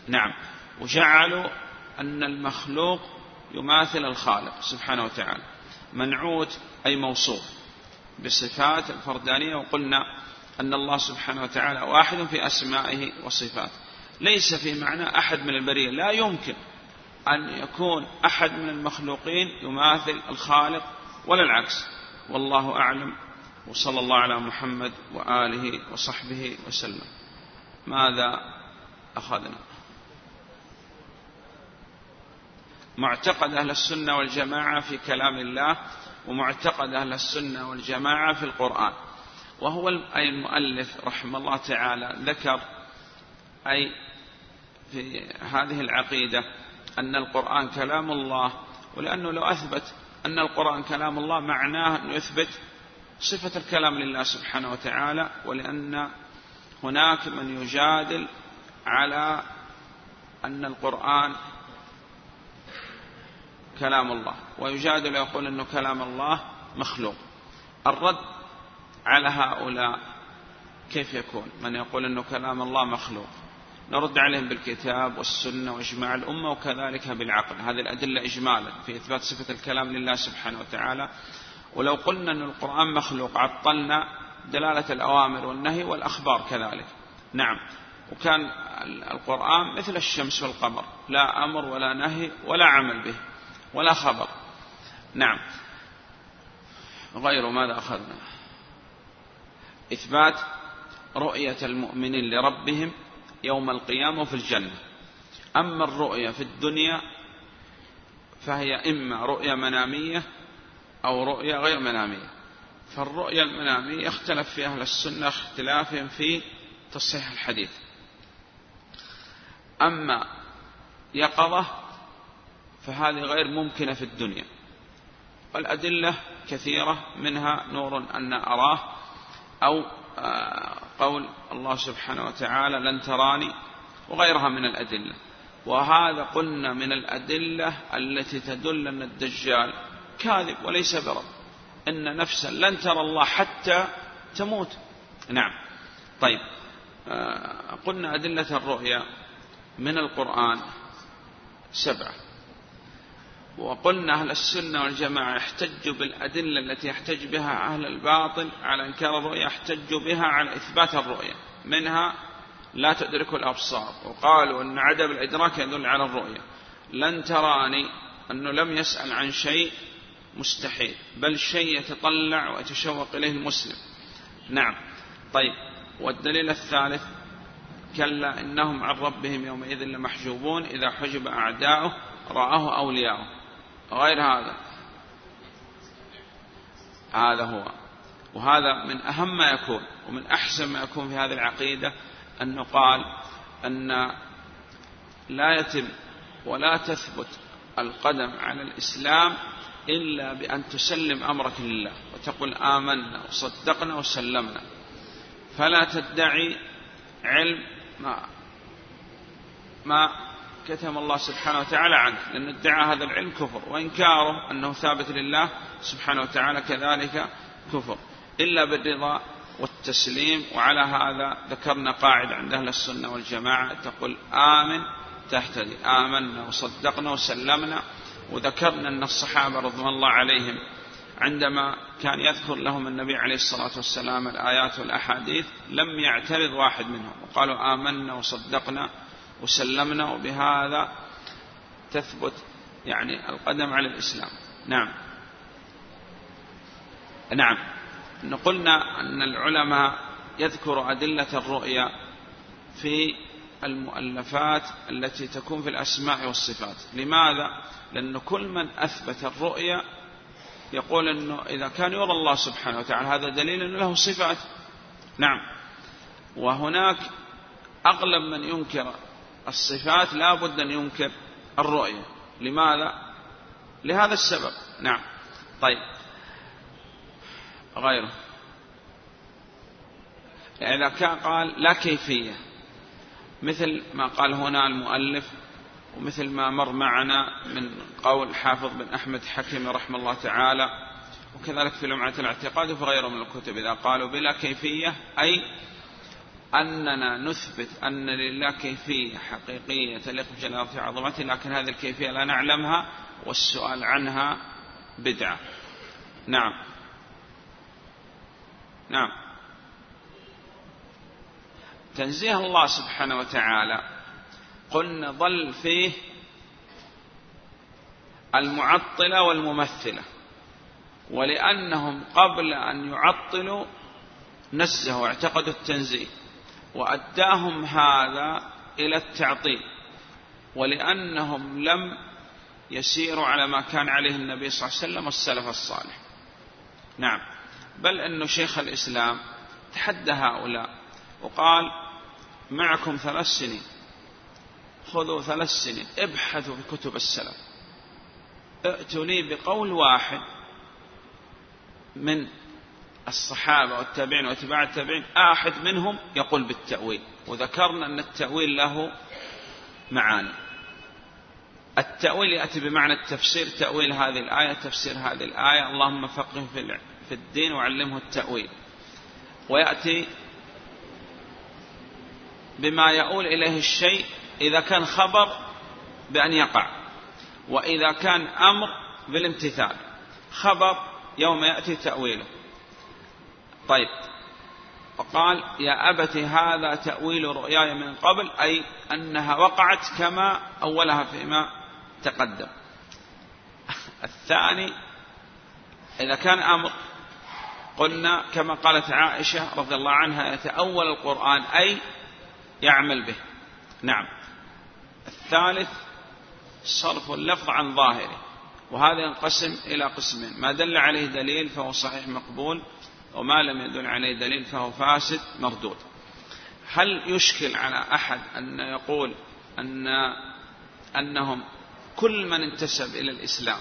نعم. وجعلوا أن المخلوق يماثل الخالق سبحانه وتعالى. منعوت أي موصوف بصفات الفردانية. وقلنا أن الله سبحانه وتعالى واحد في أسمائه وصفاته. ليس في معنى أحد من البرية. لا يمكن أن يكون أحد من المخلوقين يماثل الخالق. ولا العكس والله أعلم وصلى الله على محمد وآله وصحبه وسلم. ماذا أخذنا؟ معتقد أهل السنة والجماعة في كلام الله ومعتقد أهل السنة والجماعة في القرآن. وهو أي المؤلف رحمه الله تعالى ذكر أي في هذه العقيدة أن القرآن كلام الله. ولأنه لو أثبت أن القرآن كلام الله معناه أن يثبت صفة الكلام لله سبحانه وتعالى ولأن هناك من يجادل على أن القرآن كلام الله ويجادل ويقول أنه كلام الله مخلوق. الرد على هؤلاء كيف يكون؟ من يقول أنه كلام الله مخلوق. نرد عليهم بالكتاب والسنة وإجماع الأمة وكذلك بالعقل. هذه الأدلة إجمالا في إثبات صفة الكلام لله سبحانه وتعالى. ولو قلنا أن القرآن مخلوق عطلنا دلالة الأوامر والنهي والأخبار كذلك. نعم. وكان القرآن مثل الشمس والقمر لا أمر ولا نهي ولا عمل به ولا خبر. نعم. غير ماذا أخذنا؟ إثبات رؤية المؤمنين لربهم يوم القيامة في الجنة. أما الرؤية في الدنيا فهي إما رؤية منامية أو رؤية غير منامية. فالرؤية المنامية يختلف في أهل السنة اختلافهم في تصحيح الحديث. أما يقظة فهذه غير ممكنة في الدنيا. والأدلة كثيرة منها نور أن أراه أو آه، قول الله سبحانه وتعالى لن تراني وغيرها من الأدلة. وهذا قلنا من الأدلة التي تدل أن الدجال كاذب وليس برب. إن نفسا لن ترى الله حتى تموت. نعم. طيب. آه، قلنا أدلة الرؤيا من القرآن سبعة. وقلنا أهل السنة والجماعة يحتجوا بالأدلة التي يحتج بها أهل الباطل على إنكار الرؤيا يحتجوا بها على إثبات الرؤيا. منها لا تدرك الأبصار. وقالوا أن عدم الإدراك يدل على الرؤيا. لن تراني أنه لم يسأل عن شيء مستحيل. بل شيء يتطلع ويتشوق إليه المسلم. نعم. طيب. والدليل الثالث كلا إنهم عن ربهم يومئذ لمحجوبون إذا حجب أعداؤه رآه أولياؤه. غير هذا. هذا هو. وهذا من أهم ما يكون ومن أحسن ما يكون في هذه العقيدة أنه قال أن لا يتم ولا تثبت القدم على الإسلام إلا بأن تسلم أمرك لله وتقول آمنا وصدقنا وسلمنا. فلا تدعي علم ما ما كتم الله سبحانه وتعالى عنك لأن ادعاء هذا العلم كفر وإنكاره أنه ثابت لله سبحانه وتعالى كذلك كفر. إلا بالرضا والتسليم وعلى هذا ذكرنا قاعدة عند أهل السنة والجماعة تقول آمن تهتدي آمنا وصدقنا وسلمنا. وذكرنا أن الصحابة رضوان الله عليهم عندما كان يذكر لهم النبي عليه الصلاة والسلام الآيات والأحاديث لم يعترض واحد منهم وقالوا آمنا وصدقنا وسلمنا وبهذا تثبت يعني القدم على الإسلام. نعم. نعم. قلنا أن العلماء يذكر أدلة الرؤيا في المؤلفات التي تكون في الأسماء والصفات. لماذا؟ لأن كل من أثبت الرؤيا يقول أنه إذا كان يرى الله سبحانه وتعالى هذا دليل أنه له صفات. نعم. وهناك أغلب من ينكر الصفات لا بد أن ينكر الرؤية لماذا؟ لهذا السبب. نعم. طيب. غيره. إذا كان قال لا كيفية. مثل ما قال هنا المؤلف ومثل ما مر معنا من قول حافظ بن أحمد حكيم رحمه الله تعالى وكذلك في لمعة الاعتقاد وفي غيره من الكتب إذا قالوا بلا كيفية أي أننا نثبت أن لله كيفية حقيقية تليق بجلالة عظمته لكن هذه الكيفية لا نعلمها والسؤال عنها بدعة. نعم. نعم. تنزيه الله سبحانه وتعالى. قلنا ظل فيه المعطلة والممثلة. ولأنهم قبل أن يعطلوا نزهوا واعتقدوا التنزيه. وأداهم هذا إلى التعطيل. ولأنهم لم يسيروا على ما كان عليه النبي صلى الله عليه وسلم والسلف الصالح. نعم. بل أن شيخ الإسلام تحدى هؤلاء. وقال معكم ثلاث سنين. خذوا ثلاث سنين. ابحثوا في كتب السلف. ائتوا لي بقول واحد من الصحابة والتابعين واتباع التابعين. أحد منهم يقول بالتأويل. وذكرنا أن التأويل له معاني. التأويل يأتي بمعنى التفسير. تأويل هذه الآية تفسير هذه الآية. اللهم فقه في الدين وعلمه التأويل. ويأتي بما يؤول إليه الشيء إذا كان خبر بأن يقع وإذا كان أمر بالامتثال خبر يوم يأتي تأويله. طيب وقال يا أبت هذا تأويل رؤياي من قبل أي أنها وقعت كما أولها فيما تقدم. الثاني إذا كان أمر قلنا كما قالت عائشة رضي الله عنها يتأول القرآن أي يعمل به. نعم. الثالث صرف اللفظ عن ظاهره وهذا ينقسم إلى قسمين. ما دل عليه دليل فهو صحيح مقبول وما لم يدل عليه دليل فهو فاسد مردود. هل يشكل على أحد أن يقول أن أنهم كل من انتسب إلى الإسلام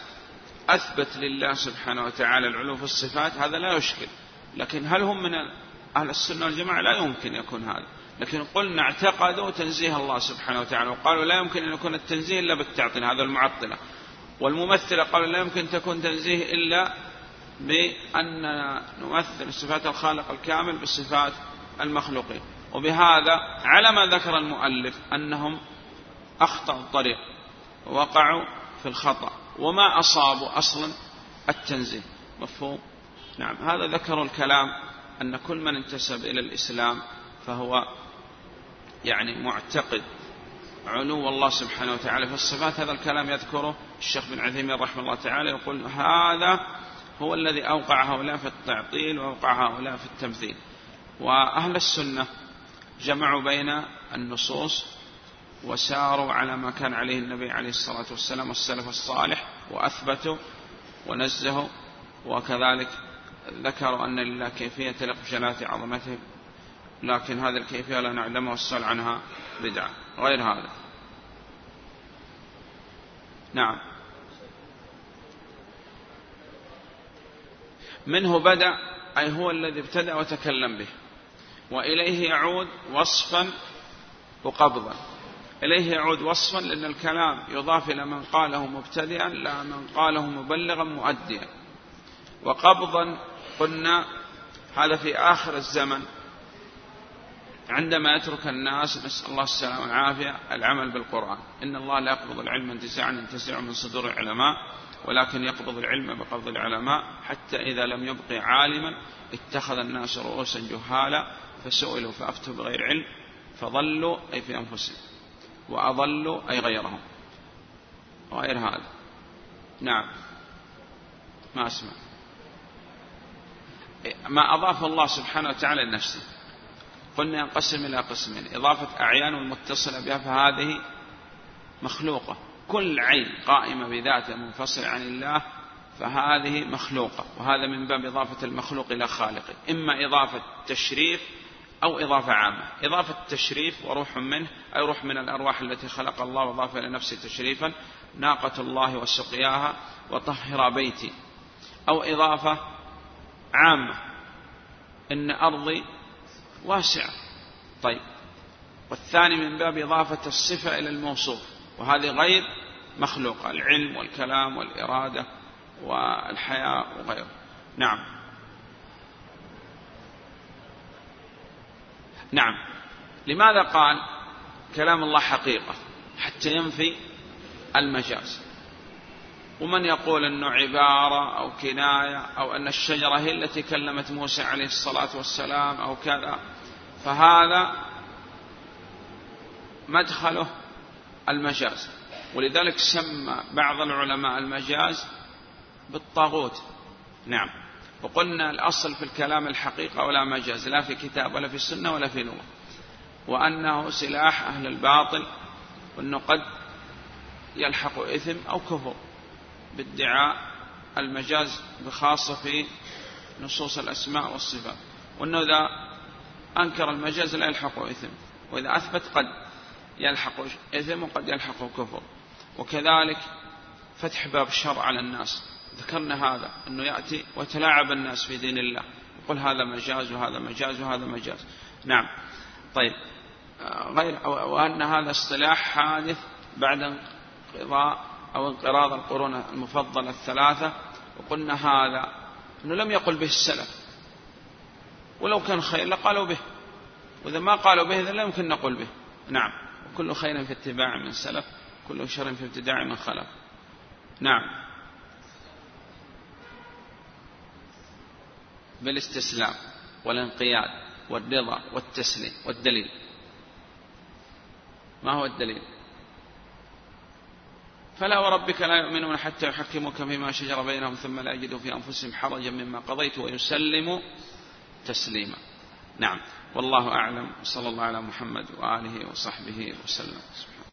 أثبت لله سبحانه وتعالى العلو في الصفات؟ هذا لا يشكل. لكن هل هم من أهل السنة والجماعة؟ لا يمكن يكون هذا. لكن قلنا اعتقدوا تنزيه الله سبحانه وتعالى وقالوا لا يمكن أن يكون التنزيه إلا بالتعطيل هذا المعطلة. والممثلة قالوا لا يمكن تكون تنزيه إلا بأننا نمثل صفات الخالق الكامل بصفات المخلوقين. وبهذا على ما ذكر المؤلف أنهم أخطأوا الطريق ووقعوا في الخطأ وما أصابوا أصلا التنزيه. مفهوم؟ نعم. هذا ذكر الكلام أن كل من انتسب إلى الإسلام فهو يعني معتقد علو الله سبحانه وتعالى في الصفات هذا الكلام يذكره الشيخ بن عثيمين رحمه الله تعالى يقول هذا هو الذي أوقع هؤلاء في التعطيل وأوقع هؤلاء في التمثيل. وأهل السنة جمعوا بين النصوص وساروا على ما كان عليه النبي عليه الصلاة والسلام والسلف الصالح وأثبتوا ونزهوا وكذلك ذكروا أن لله كيفية تلق بجلالة عظمته. لكن هذه الكيفية لا نعلمها والسؤال عنها بدعة. غير هذا. نعم. منه بدأ أي هو الذي ابتدأ وتكلم به. وإليه يعود وصفا وقبضا. إليه يعود وصفا لأن الكلام يضاف إلى من قاله مبتدئا لا من قاله مبلغا مؤديا. وقبضا قلنا هذا في آخر الزمن. عندما يترك الناس نسأل الله السلامة والعافية العمل بالقرآن. إن الله لا يقبض العلم انتزاعا ينتزع من صدور العلماء ولكن يقبض العلم بقبض العلماء. حتى إذا لم يبقي عالما اتخذ الناس رؤوسا جهالا فسئلوا فأفتوا بغير علم فضلوا أي في أنفسهم وأضلوا أي غيرهم. غير هذا. نعم. ما أسمع. ما أضاف الله سبحانه وتعالى لنفسه. قلنا ينقسم إلى قسمين. إضافة أعيان المتصلة بها فهذه مخلوقة. كل عين قائمة بذاته منفصل عن الله فهذه مخلوقة. وهذا من باب إضافة المخلوق إلى خالقه. إما إضافة تشريف أو إضافة عامة. إضافة تشريف وروح منه أي روح من الأرواح التي خلق الله وضاف إلى نفسه تشريفا ناقة الله وسقياها وطهر بيتي. أو إضافة عامة. إن أرضي واسعة طيب. والثاني من باب إضافة الصفة إلى الموصوف. وهذه غير مخلوقة. العلم والكلام والإرادة والحياة وغيره. نعم. نعم. لماذا قال كلام الله حقيقة؟ حتى ينفي المجاز. ومن يقول أنه عبارة أو كناية أو أن الشجرة هي التي كلمت موسى عليه الصلاة والسلام أو كذا فهذا مدخله المجاز. ولذلك سمى بعض العلماء المجاز بالطاغوت. نعم. وقلنا الأصل في الكلام الحقيقة ولا مجاز لا في كتاب ولا في السنة ولا في لغة. وأنه سلاح أهل الباطل وأنه قد يلحق إثم أو كفر. بادعاء المجاز بخاصة في نصوص الأسماء والصفات. وأنه إذا أنكر المجاز لا يلحق إثم وإذا أثبت قد يلحق إثم وقد يلحق كفر. وكذلك فتح باب الشر على الناس. ذكرنا هذا أنه يأتي ويتلاعب الناس في دين الله. يقول هذا مجاز وهذا مجاز وهذا مجاز. نعم. طيب. غير وأن هذا اصطلاح حادث بعد انقضاء أو انقراض القرون المفضلة الثلاثة وقلنا هذا أنه لم يقل به السلف. ولو كان خير لقالوا به. وإذا ما قالوا به إذا لا يمكن نقول به. نعم. وكل خير في اتباع من سلف كل شر في ابتداع من خلف. نعم. بالاستسلام والانقياد والرضا والتسليم والدليل. ما هو الدليل؟ فلا وربك لا يؤمنون حتى يحكموك فيما شجر بينهم ثم لا يجدوا في أنفسهم حرجا مما قضيت ويسلموا تسليما. نعم. والله أعلم. صلى الله على محمد وآله وصحبه وسلم. سبحانه